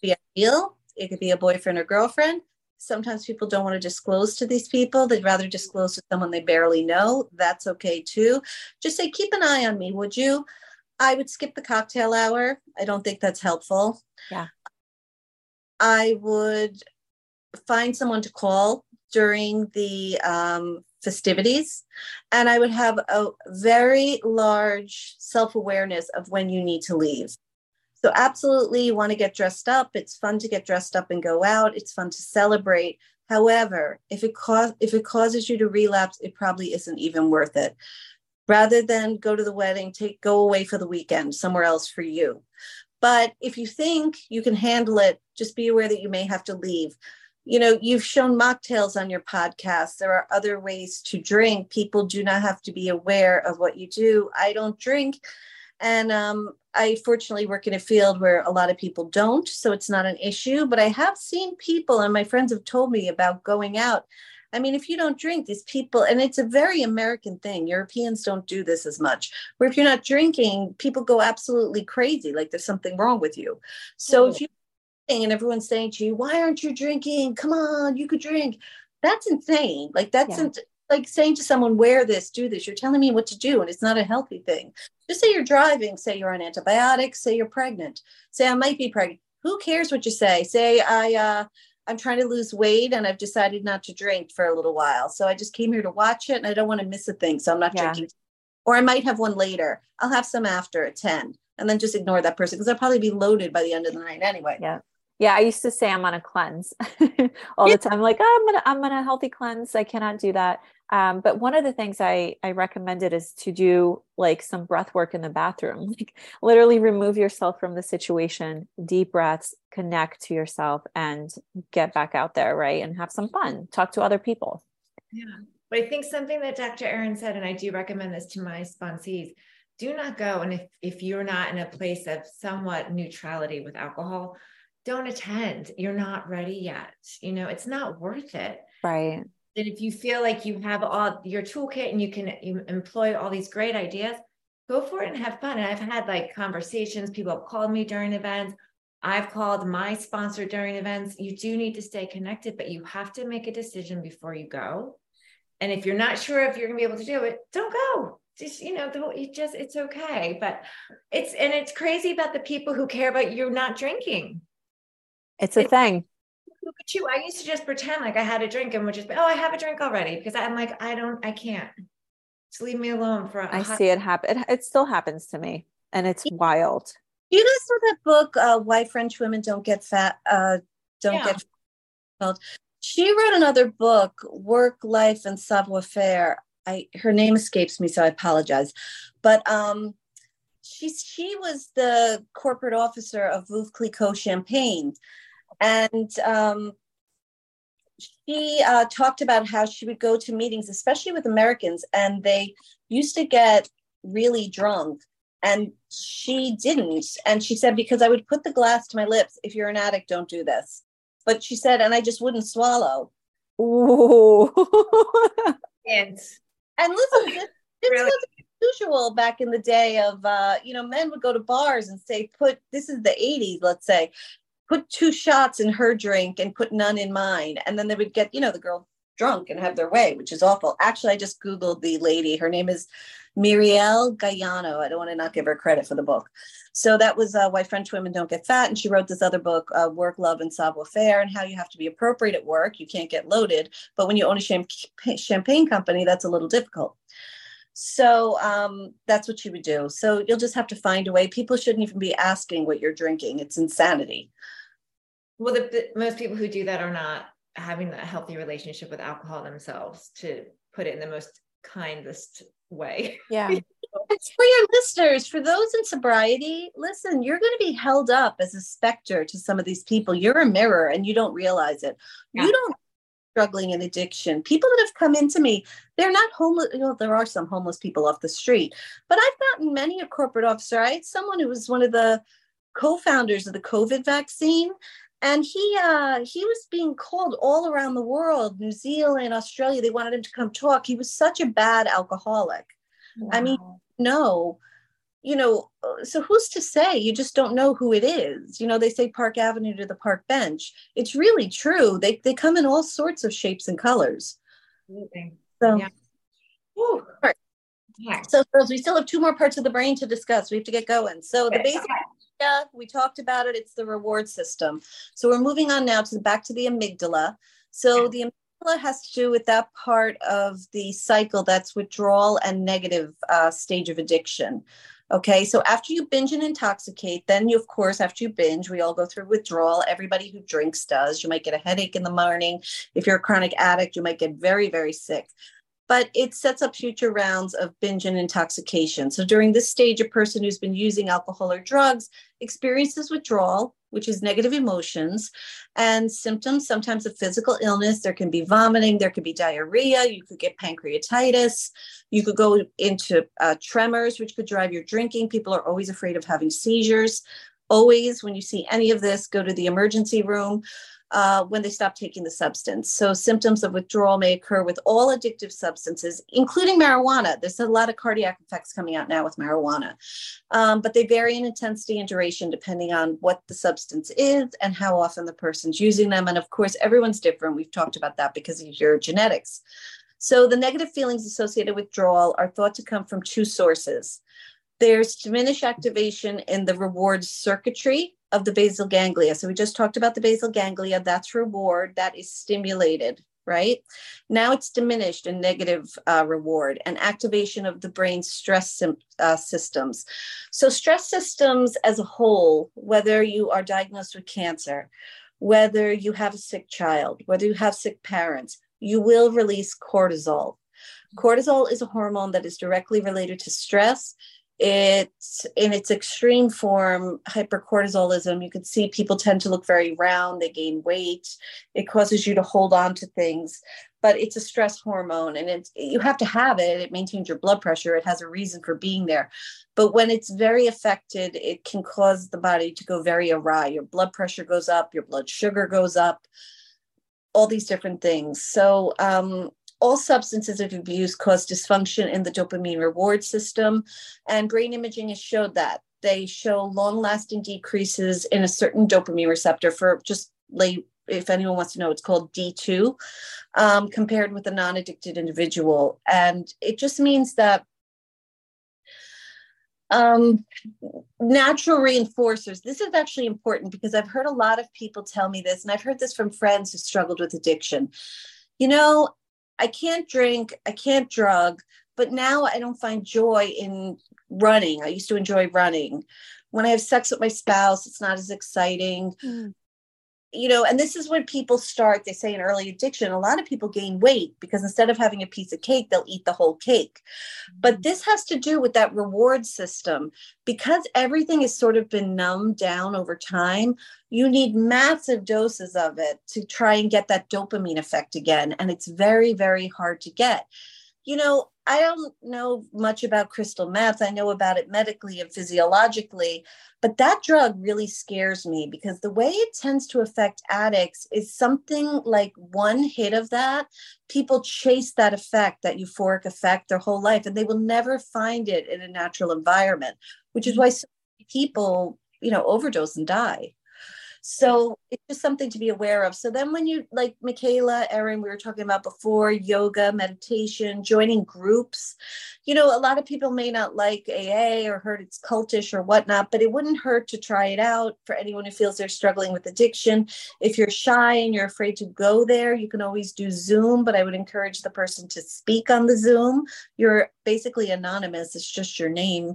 be ideal. It could be a boyfriend or girlfriend sometimes people don't want to disclose to these people. They'd rather disclose to someone they barely know. That's okay too. Just say, keep an eye on me, would you? I would skip the cocktail hour. I don't think that's helpful. Yeah. I would find someone to call during the um, festivities, and I would have a very large self awareness of when you need to leave. So, absolutely, you want to get dressed up. It's fun to get dressed up and go out. It's fun to celebrate. However, if it if it causes you to relapse, it probably isn't even worth it. Rather than go to the wedding, take go away for the weekend somewhere else for you. But if you think you can handle it, just be aware that you may have to leave. You know, you've shown mocktails on your podcast. There are other ways to drink. People do not have to be aware of what you do. I don't drink and um, I fortunately work in a field where a lot of people don't, so it's not an issue. But I have seen people, and my friends have told me about going out. I mean, if you don't drink, these people, and it's a very American thing. Europeans don't do this as much. Where if you're not drinking, people go absolutely crazy, like there's something wrong with you. So if you and everyone's saying to you, "Why aren't you drinking? Come on, you could drink." That's insane. Like that's yeah. like saying to someone, "Wear this, do this." You're telling me what to do, and it's not a healthy thing. Just say you're driving, say you're on antibiotics, say you're pregnant, say I might be pregnant. Who cares what you say? Say I uh I'm trying to lose weight and I've decided not to drink for a little while. So I just came here to watch it and I don't want to miss a thing. So I'm not yeah. drinking. or I might have one later. I'll have some after at 10 and then just ignore that person because I'll probably be loaded by the end of the night anyway. Yeah. Yeah, I used to say I'm on a cleanse (laughs) all the time. Like, oh, I'm gonna I'm on a healthy cleanse. I cannot do that. Um, but one of the things I I recommended is to do like some breath work in the bathroom. (laughs) Like literally remove yourself from the situation, deep breaths, connect to yourself, and get back out there, right? And have some fun. Talk to other people. Yeah. But I think something that Dr. Erin said, and I do recommend this to my sponsees, do not go. And if, if you're not in a place of somewhat neutrality with alcohol, don't attend. You're not ready yet. You know, it's not worth it. Right. And if you feel like you have all your toolkit and you can you employ all these great ideas, go for it and have fun. And I've had like conversations, people have called me during events. I've called my sponsor during events. You do need to stay connected, but you have to make a decision before you go. And if you're not sure if you're going to be able to do it, don't go. Just, you know, you just, it's okay. But it's, and it's crazy about the people who care about you not drinking. It's a it, thing. Look at you. I used to just pretend like I had a drink and would just be, oh, I have a drink already because I'm like, I don't, I can't. Just leave me alone for. I see it happen. It, it still happens to me, and it's wild. You guys know that book, uh, "Why French Women Don't Get Fat"? Uh, don't yeah. get fat. She wrote another book, Work, Life, and Savoir Faire. I her name escapes me, so I apologize. But um, she she was the corporate officer of Veuve Clicquot Champagne, and um, she uh, talked about how she would go to meetings, especially with Americans, and they used to get really drunk. And she didn't. And she said, because I would put the glass to my lips. If you're an addict, don't do this. But she said, and I just wouldn't swallow. Ooh. and, (laughs) and listen, this, this (laughs) really? was usual back in the day of, uh, you know, men would go to bars and say, put, this is the 80s, let's say, put two shots in her drink and put none in mine. And then they would get, you know, the girl drunk and have their way, which is awful. Actually, I just Googled the lady. Her name is Mireille Guiliano. I don't want to not give her credit for the book. So that was uh, Why French Women Don't Get Fat. And she wrote this other book, uh, Work, Love, and Savoir Faire, and how you have to be appropriate at work. You can't get loaded. But when you own a champagne, champagne company, that's a little difficult. So um, that's what she would do. So you'll just have to find a way. People shouldn't even be asking what you're drinking. It's insanity. Well, the, the, most people who do that are not having a healthy relationship with alcohol themselves, to put it in the most kindest way. Yeah. (laughs) it's for your listeners, for those in sobriety, listen, you're going to be held up as a specter to some of these people. You're a mirror and you don't realize it. Yeah. You don't struggling in addiction. People that have come into me, they're not homeless. You know, there are some homeless people off the street, but I've gotten many a corporate officer. I had someone who was one of the co-founders of the COVID vaccine. And he uh, he was being called all around the world, New Zealand, Australia. They wanted him to come talk. He was such a bad alcoholic. Wow. I mean, no, you know, uh, so who's to say? You just don't know who it is. You know, they say Park Avenue to the park bench. It's really true. They they come in all sorts of shapes and colors. Absolutely. So, yeah. Woo. Right. Yeah. So, girls, we still have two more parts of the brain to discuss. We have to get going. So, the basic we talked about it. It's the reward system. So, we're moving on now to the, back to the amygdala. So, the amygdala has to do with that part of the cycle that's withdrawal and negative uh, stage of addiction. Okay, so after you binge and intoxicate, then you, of course, after you binge, we all go through withdrawal. Everybody who drinks does. You might get a headache in the morning. If you're a chronic addict, you might get very, very sick. But it sets up future rounds of binge and intoxication. So during this stage, a person who's been using alcohol or drugs experiences withdrawal, which is negative emotions and symptoms sometimes of physical illness. There can be vomiting there could be diarrhea you could get pancreatitis you could go into uh, tremors which could drive your drinking. People are always afraid of having seizures. Always when you see any of this go to the emergency room uh, when they stop taking the substance. So, symptoms of withdrawal may occur with all addictive substances, including marijuana. There's a lot of cardiac effects coming out now with marijuana, um, but they vary in intensity and duration depending on what the substance is and how often the person's using them. And of course, everyone's different. We've talked about that because of your genetics. So, the negative feelings associated with withdrawal are thought to come from two sources. There's diminished activation in the reward circuitry of the basal ganglia. So we just talked about the basal ganglia. That's reward that is stimulated. right? Now it's diminished in negative uh, reward and activation of the brain's stress uh, systems. So, stress systems as a whole, whether you are diagnosed with cancer, whether you have a sick child, whether you have sick parents, you will release cortisol. Cortisol is a hormone that is directly related to stress it's in its extreme form hypercortisolism. You can see people tend to look very round they gain weight it causes you to hold on to things but it's a stress hormone and it's you have to have it it maintains your blood pressure it has a reason for being there but when it's very affected it can cause the body to go very awry your blood pressure goes up your blood sugar goes up all these different things. So um, all substances of abuse cause dysfunction in the dopamine reward system, and brain imaging has showed that. They show long lasting decreases in a certain dopamine receptor for just lay if anyone wants to know, it's called D2, um, compared with a non addicted individual. And it just means that um, natural reinforcers. This is actually important because I've heard a lot of people tell me this, and I've heard this from friends who struggled with addiction. You know, I can't drink, I can't drug, but now I don't find joy in running. I used to enjoy running. When I have sex with my spouse, it's not as exciting. Mm you know, and this is when people start, they say in early addiction, a lot of people gain weight because instead of having a piece of cake, they'll eat the whole cake. But this has to do with that reward system. Because everything has sort of been numbed down over time, you need massive doses of it to try and get that dopamine effect again. And it's very, very hard to get. You know, I don't know much about crystal meth. I know about it medically and physiologically, but that drug really scares me because the way it tends to affect addicts is something like one hit of that. People chase that effect, that euphoric effect, their whole life, and they will never find it in a natural environment, which is mm-hmm. why so many people, you know, overdose and die. So it's just something to be aware of. So then when you like Michaela, Erin, we were talking about before, yoga, meditation, joining groups, you know, a lot of people may not like AA or heard it's cultish or whatnot, but it wouldn't hurt to try it out for anyone who feels they're struggling with addiction. If you're shy and you're afraid to go there, you can always do Zoom, but I would encourage the person to speak on the Zoom. You're basically anonymous, it's just your name,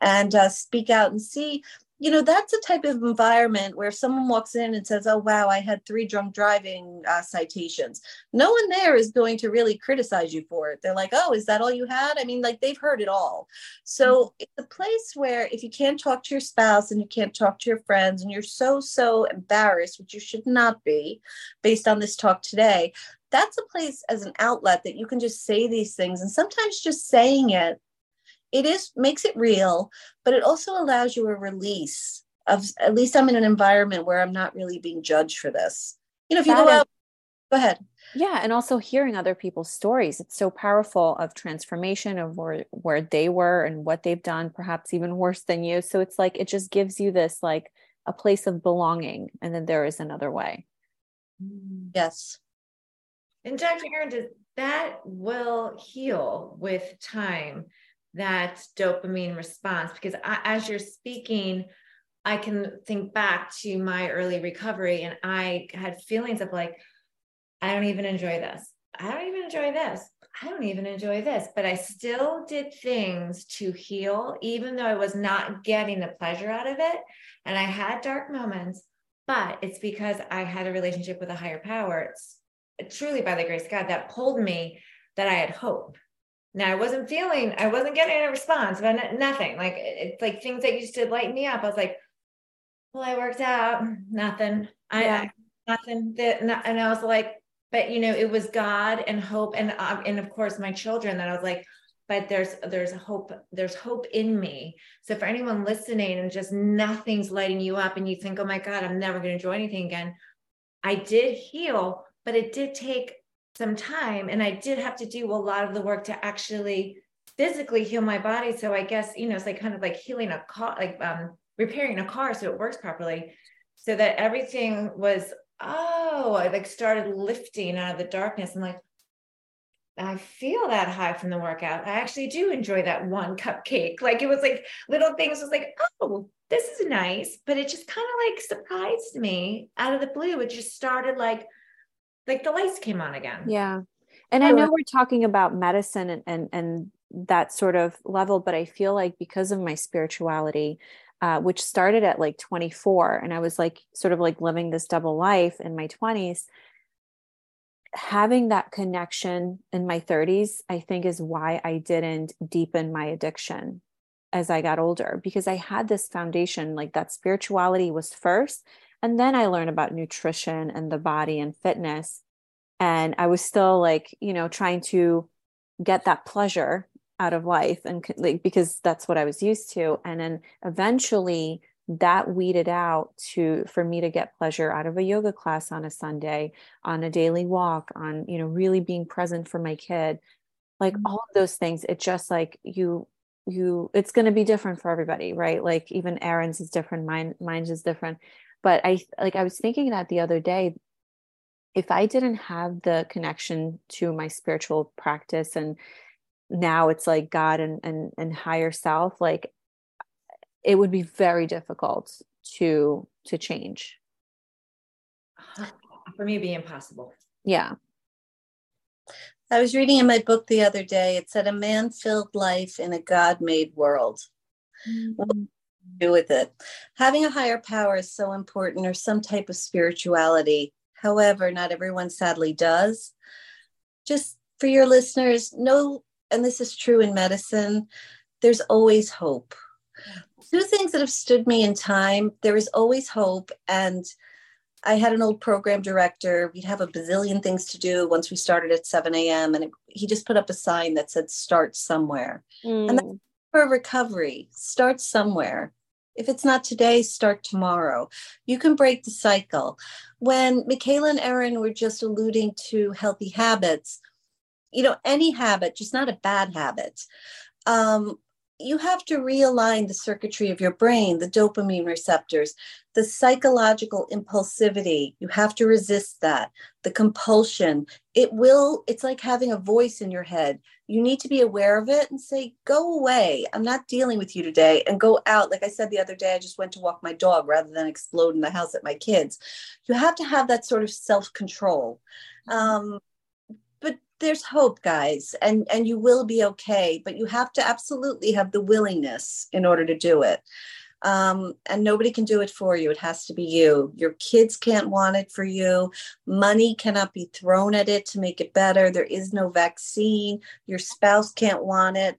and uh, speak out and see you know that's a type of environment where if someone walks in and says oh wow i had three drunk driving uh, citations. No one there is going to really criticize you for it. They're like oh is that all you had? I mean like they've heard it all. So mm-hmm. it's a place where if you can't talk to your spouse and you can't talk to your friends and you're so so embarrassed which you should not be based on this talk today that's a place as an outlet that you can just say these things and sometimes just saying it it is makes it real, but it also allows you a release of at least I'm in an environment where I'm not really being judged for this. You know, if you that go out, go ahead. Yeah, and also hearing other people's stories. It's so powerful of transformation of where where they were and what they've done, perhaps even worse than you. So it's like it just gives you this like a place of belonging, and then there is another way. Yes. And Dr. Erin, that will heal with time that dopamine response because I, as you're speaking i can think back to my early recovery and i had feelings of like i don't even enjoy this. I don't even enjoy this. I don't even enjoy this. But i still did things to heal even though i was not getting the pleasure out of it. And i had dark moments but it's because i had a relationship with a higher power it's truly by the grace of god that pulled me that i had hope now I wasn't feeling, I wasn't getting a response, but nothing. Like it's like things that used to light me up. I was like, well, I worked out, nothing. I, yeah. nothing. That, and I was like, but you know, it was God and hope, and um, and of course my children. That I was like, but there's there's hope. There's hope in me. So for anyone listening and just nothing's lighting you up, and you think, oh my God, I'm never going to enjoy anything again. I did heal, but it did take some time and I did have to do a lot of the work to actually physically heal my body. So I guess, you know, it's like kind of like healing a car, like um, repairing a car so it works properly. So that everything was, oh, I like started lifting out of the darkness. I'm like, I feel that high from the workout. I actually do enjoy that one cupcake. (laughs) Like it was like little things was like, oh, this is nice. But it just kind of like surprised me out of the blue. It just started like, like the lights came on again. Yeah. And I know we're talking about medicine and, and, and that sort of level, but I feel like because of my spirituality, uh, which started at like 24, and I was like sort of like living this double life in my 20s, having that connection in my 30s, I think is why I didn't deepen my addiction as I got older because I had this foundation, like that spirituality was first. And then I learned about nutrition and the body and fitness. And I was still like, you know, trying to get that pleasure out of life and like because that's what I was used to. And then eventually that weeded out to for me to get pleasure out of a yoga class on a sunday on a daily walk on you know really being present for my kid like mm-hmm. all of those things it just like you you it's going to be different for everybody right like even Erin's is different mine mine is different but i like i was thinking that the other day if i didn't have the connection to my spiritual practice and now it's like god and and, and higher self like it would be very difficult to to change. (sighs) For me be impossible. Yeah. I was reading in my book the other day it said a man filled life in a god made world mm-hmm. Do, with it having a higher power is so important or some type of spirituality however not everyone sadly does just for your listeners know and this is true in medicine there's always hope two things that have stood me in time. There is always hope. And I had an old program director. We'd have a bazillion things to do once we started at 7 a.m. And it, he just put up a sign that said, start somewhere. Mm. And that's mm. for recovery. Start somewhere. If it's not today, start tomorrow. You can break the cycle. When Michaela and Erin were just alluding to healthy habits, you know, any habit, just not a bad habit. Um, you have to realign the circuitry of your brain, the dopamine receptors, the psychological impulsivity. You have to resist that, the compulsion. It will, it's like having a voice in your head. You need to be aware of it and say, go away. I'm not dealing with you today. And go out. Like I said the other day, I just went to walk my dog rather than explode in the house at my kids. You have to have that sort of self control. Um, there's hope guys and and you will be okay but you have to absolutely have the willingness in order to do it. Um, and nobody can do it for you. It has to be you. Your kids can't want it for you. Money cannot be thrown at it to make it better. There is no vaccine. Your spouse can't want it.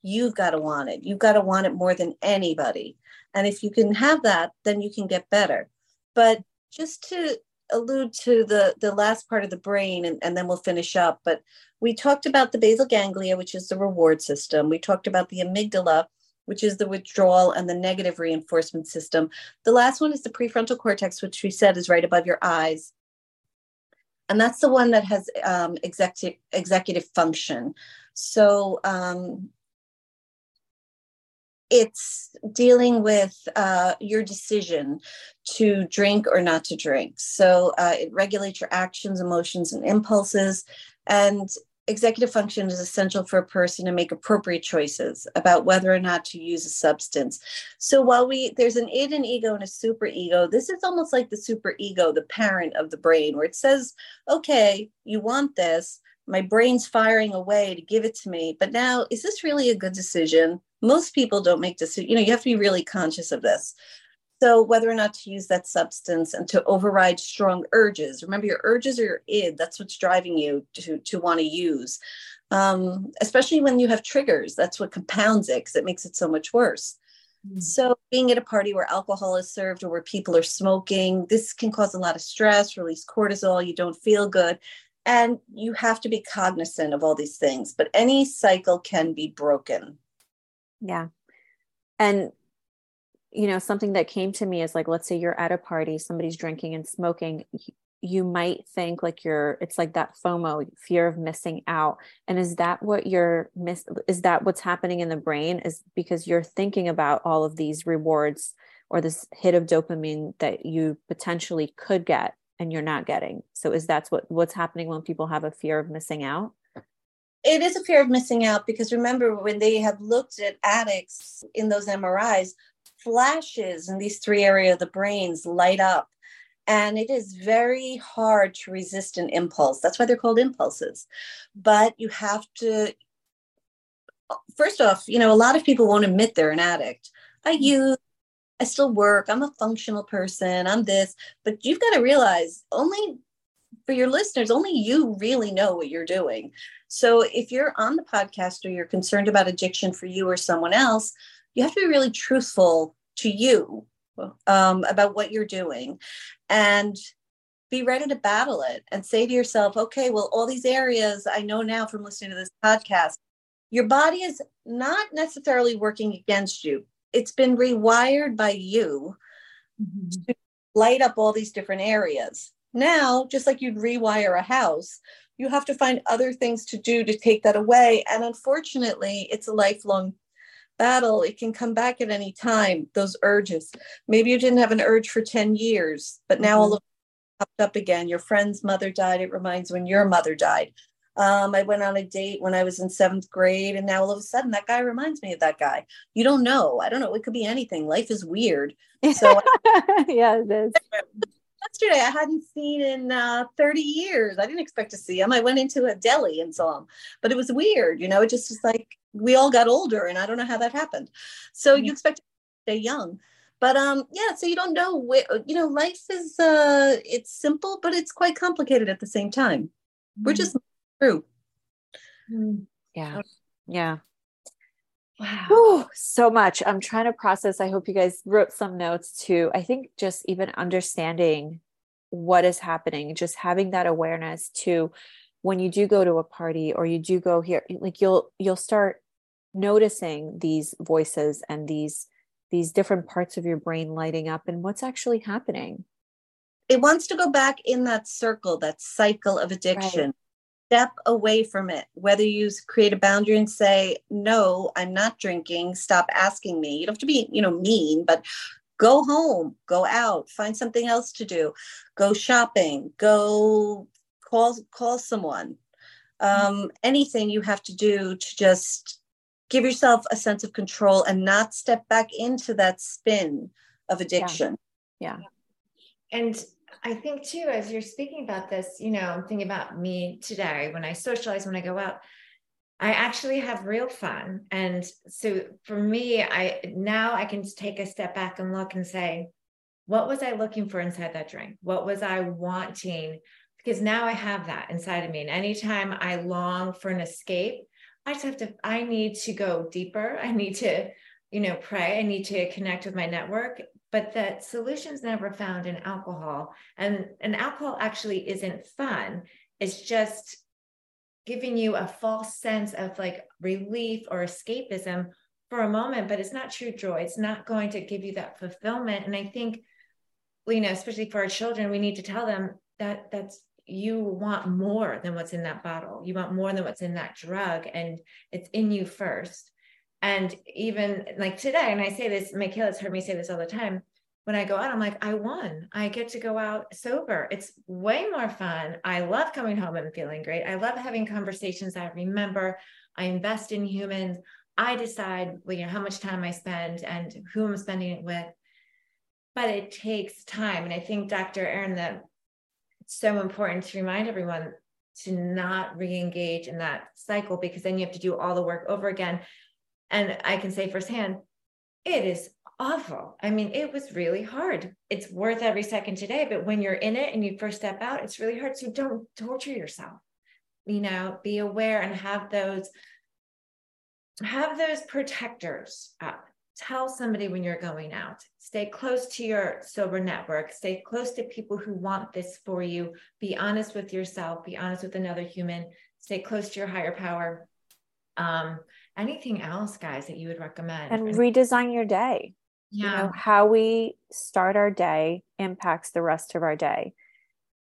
You've got to want it. You've got to want it more than anybody. And if you can have that then you can get better. But just to allude to the the last part of the brain and, and then we'll finish up but we talked about the basal ganglia which is the reward system. We talked about the amygdala which is the withdrawal and the negative reinforcement system. The last one is the prefrontal cortex which we said is right above your eyes. And that's the one that has um, executive executive function. So um, it's dealing with uh, your decision to drink or not to drink. So uh, it regulates your actions, emotions, and impulses. And executive function is essential for a person to make appropriate choices about whether or not to use a substance. So while we there's an id and ego and a super ego, this is almost like the super ego, the parent of the brain, where it says, okay, you want this. My brain's firing away to give it to me. But now, is this really a good decision? Most people don't make decisions. You know, you have to be really conscious of this. So whether or not to use that substance and to override strong urges. Remember, your urges are your id. That's what's driving you to to want to use. Um, especially when you have triggers, that's what compounds it because it makes it so much worse. Mm-hmm. So, being at a party where alcohol is served or where people are smoking, this can cause a lot of stress, release cortisol, you don't feel good. And you have to be cognizant of all these things. But any cycle can be broken. Yeah. And you know, something that came to me is like let's say you're at a party, somebody's drinking and smoking, you might think like you're it's like that FOMO, fear of missing out. And is that what you're miss is that what's happening in the brain is because you're thinking about all of these rewards or this hit of dopamine that you potentially could get and you're not getting. So is that's what what's happening when people have a fear of missing out? It is a fear of missing out because remember when they have looked at addicts in those MRIs, flashes in these three areas of the brains light up. And it is very hard to resist an impulse. That's why they're called impulses. But you have to, first off, you know, a lot of people won't admit they're an addict. I mm-hmm. use, I still work, I'm a functional person, I'm this, but you've got to realize only for your listeners, only you really know what you're doing. So if you're on the podcast or you're concerned about addiction for you or someone else, you have to be really truthful to you um, about what you're doing and be ready to battle it and say to yourself, okay, well, all these areas I know now from listening to this podcast, your body is not necessarily working against you. It's been rewired by you mm-hmm. to light up all these different areas. Now, just like you'd rewire a house, you have to find other things to do to take that away. And unfortunately, it's a lifelong battle. It can come back at any time, those urges. Maybe you didn't have an urge for 10 years, but now mm-hmm. all of it popped up again. Your friend's mother died. It reminds when your mother died. Um, I went on a date when I was in seventh grade, and now all of a sudden that guy reminds me of that guy. You don't know. I don't know. It could be anything. Life is weird. So, (laughs) yeah, it is. (laughs) Yesterday, I hadn't seen in uh, 30 years. I didn't expect to see him. I went into a deli and saw him, but it was weird. You know, it just was like we all got older, and I don't know how that happened. So mm-hmm. you expect to stay young but um yeah so you don't know where you know life is uh it's simple but it's quite complicated at the same time mm-hmm. we're just True. Mm. Yeah. Yeah. Wow. Ooh, so much. I'm trying to process. I hope you guys wrote some notes too. I think just even understanding what is happening, just having that awareness to when you do go to a party or you do go here, like you'll you'll start noticing these voices and these these different parts of your brain lighting up and what's actually happening. It wants to go back in that circle, that cycle of addiction. Right step away from it. Whether you create a boundary and say no i'm not drinking stop asking me. You don't have to be you know mean but go home go out find something else to do. Go shopping go call call someone. Um, anything you have to do to just give yourself a sense of control and not step back into that spin of addiction. Yeah, yeah. and I think too, as you're speaking about this, you know, I'm thinking about me today when I socialize, when I go out, I actually have real fun. And so for me, I now I can take a step back and look and say, what was I looking for inside that drink? What was I wanting? Because now I have that inside of me. And anytime I long for an escape, I just have to, I need to go deeper. I need to, you know, pray. I need to connect with my network but that solution's never found in alcohol. And, and alcohol actually isn't fun. It's just giving you a false sense of like relief or escapism for a moment, but it's not true joy. It's not going to give you that fulfillment. And I think, you know, especially for our children, we need to tell them that that's you want more than what's in that bottle. You want more than what's in that drug, and it's in you first. And even like today, and I say this, Michaela's heard me say this all the time. When I go out, I'm like, I won. I get to go out sober. It's way more fun. I love coming home and feeling great. I love having conversations I remember. I invest in humans. I decide, well, you know, how much time I spend and who I'm spending it with. But it takes time. And I think, Dr. Erin, that it's so important to remind everyone to not re-engage in that cycle because then you have to do all the work over again and I can say firsthand, it is awful. I mean, it was really hard. It's worth every second today, but when you're in it and you first step out, it's really hard. So don't torture yourself. You know, be aware and have those have those protectors up. Tell somebody when you're going out. Stay close to your sober network. Stay close to people who want this for you. Be honest with yourself. Be honest with another human. Stay close to your higher power. Um, anything else guys that you would recommend and redesign your day. Yeah. you know how we start our day impacts the rest of our day.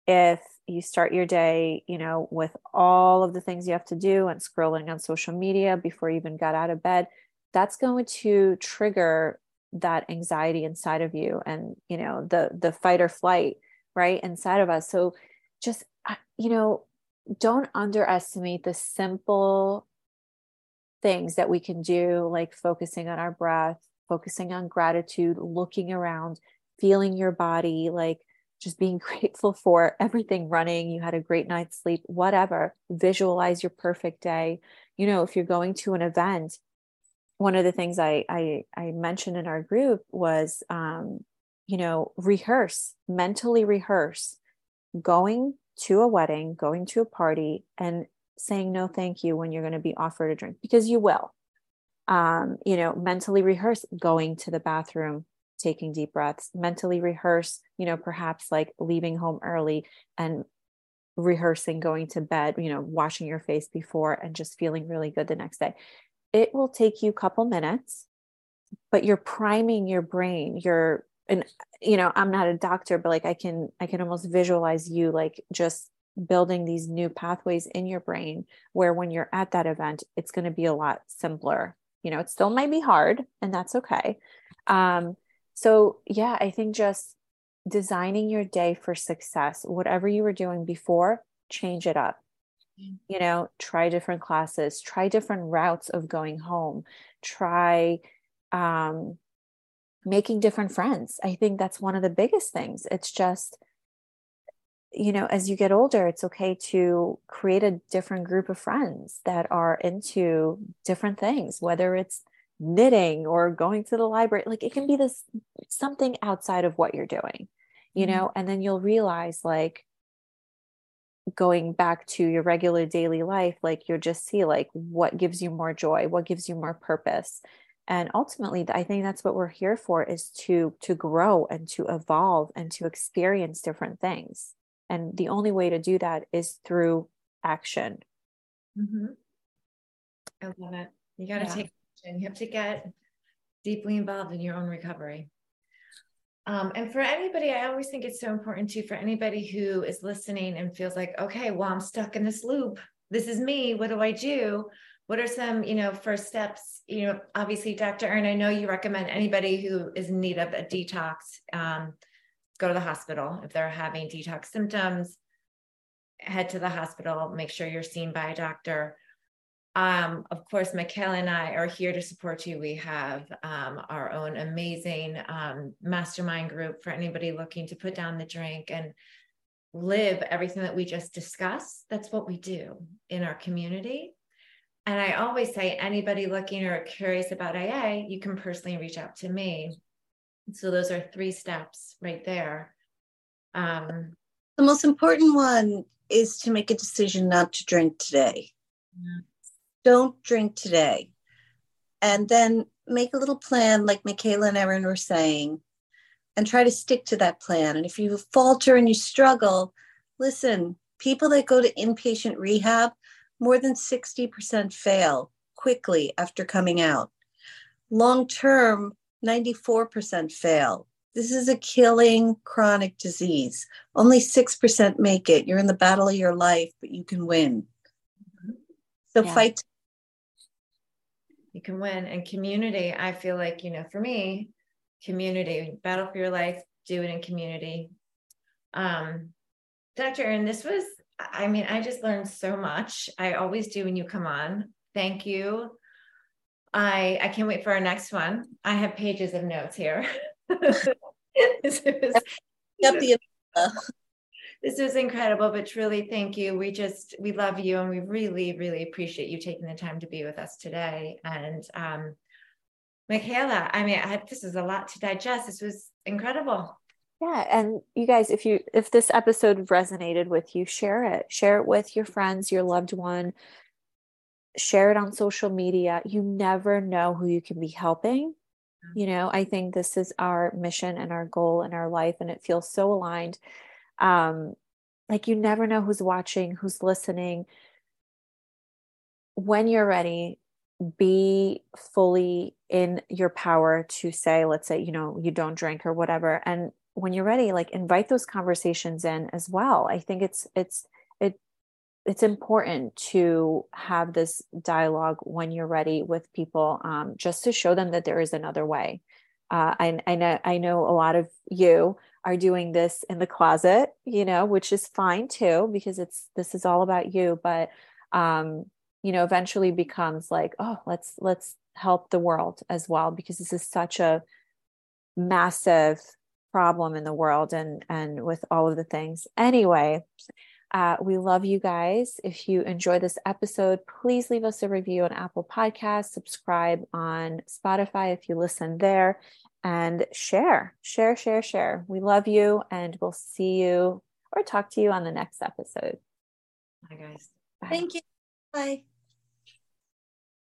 If you start your day you know with all of the things you have to do and scrolling on social media before you even got out of bed that's going to trigger that anxiety inside of you and you know the the fight or flight right inside of us. So just you know don't underestimate the simple things that we can do, like focusing on our breath, focusing on gratitude, looking around, feeling your body, like just being (laughs) grateful for everything running. You had a great night's sleep, whatever. Visualize your perfect day. You know, if you're going to an event, one of the things I I, I mentioned in our group was, um, you know, rehearse, mentally rehearse, going to a wedding, going to a party, and saying no, thank you when you're going to be offered a drink because you will. Um, you know, mentally rehearse going to the bathroom, taking deep breaths, mentally rehearse, you know, perhaps like leaving home early and rehearsing going to bed, you know, washing your face before and just feeling really good the next day. It will take you a couple minutes, but you're priming your brain. You're and you know, I'm not a doctor, but like I can I can almost visualize you like just building these new pathways in your brain where when you're at that event, it's going to be a lot simpler. You know, it still might be hard and that's okay. Um, so, yeah, I think just designing your day for success, whatever you were doing before, change it up. Mm. You know, try different classes, try different routes of going home, try um, making different friends. I think that's one of the biggest things. It's just, you know, as you get older, it's okay to create a different group of friends that are into different things, whether it's knitting or going to the library like it can be this something outside of what you're doing you mm-hmm. know and then you'll realize like going back to your regular daily life like you'll just see like what gives you more joy what gives you more purpose and ultimately i think that's what we're here for is to to grow and to evolve and to experience different things and the only way to do that is through action mm-hmm. i love it you got to yeah. take action. you have to get deeply involved in your own recovery. Um, and for anybody, I always think it's so important too for anybody who is listening and feels like, okay, well, I'm stuck in this loop. This is me. What do I do? What are some, you know, first steps? You know, obviously, Dr. Erin, I know you recommend anybody who is in need of a detox um, go to the hospital if they're having detox symptoms. Head to the hospital. Make sure you're seen by a doctor. Um, of course, Michaela and I are here to support you. We have um, our own amazing um, mastermind group for anybody looking to put down the drink and live everything that we just discussed. That's what we do in our community. And I always say, anybody looking or curious about AA, you can personally reach out to me. So those are three steps right there. Um, the most important one is to make a decision not to drink today. Yeah don't drink today. And then make a little plan, like Michaela and Erin were saying, and try to stick to that plan. And if you falter and you struggle, listen, people that go to inpatient rehab, more than 60% fail quickly after coming out. Long term, 94% fail. This is a killing chronic disease. Only 6% make it. You're in the battle of your life, but you can win. So yeah. fight you can win. And community, I feel like, you know, for me, community, battle for your life, do it in community. Um, Dr. Erin, this was, I mean, I just learned so much. I always do when you come on. Thank you. I I can't wait for our next one. I have pages of notes here. (laughs) this was, yep, the this is incredible, but truly thank you. We just, we love you and we really, really appreciate you taking the time to be with us today. And um, Michaela, I mean, I, this is a lot to digest. This was incredible. Yeah, and you guys, if you if this episode resonated with you, share it. Share it with your friends, your loved one. Share it on social media. You never know who you can be helping. You know, I think this is our mission and our goal in our life, and it feels so aligned um like you never know who's watching who's listening when you're ready be fully in your power to say let's say you know you don't drink or whatever and when you're ready like invite those conversations in as well i think it's it's it it's important to have this dialogue when you're ready with people um, just to show them that there is another way uh, I, I know I know a lot of you are doing this in the closet, you know, which is fine too, because it's this is all about you. But um, you know, eventually becomes like, oh, let's let's help the world as well, because this is such a massive problem in the world and and with all of the things anyway uh, we love you guys. If you enjoy this episode, please leave us a review on Apple Podcasts, subscribe on Spotify if you listen there, and share, share, share, share. We love you, and we'll see you or talk to you on the next episode. Bye, guys. Bye. Thank you. Bye.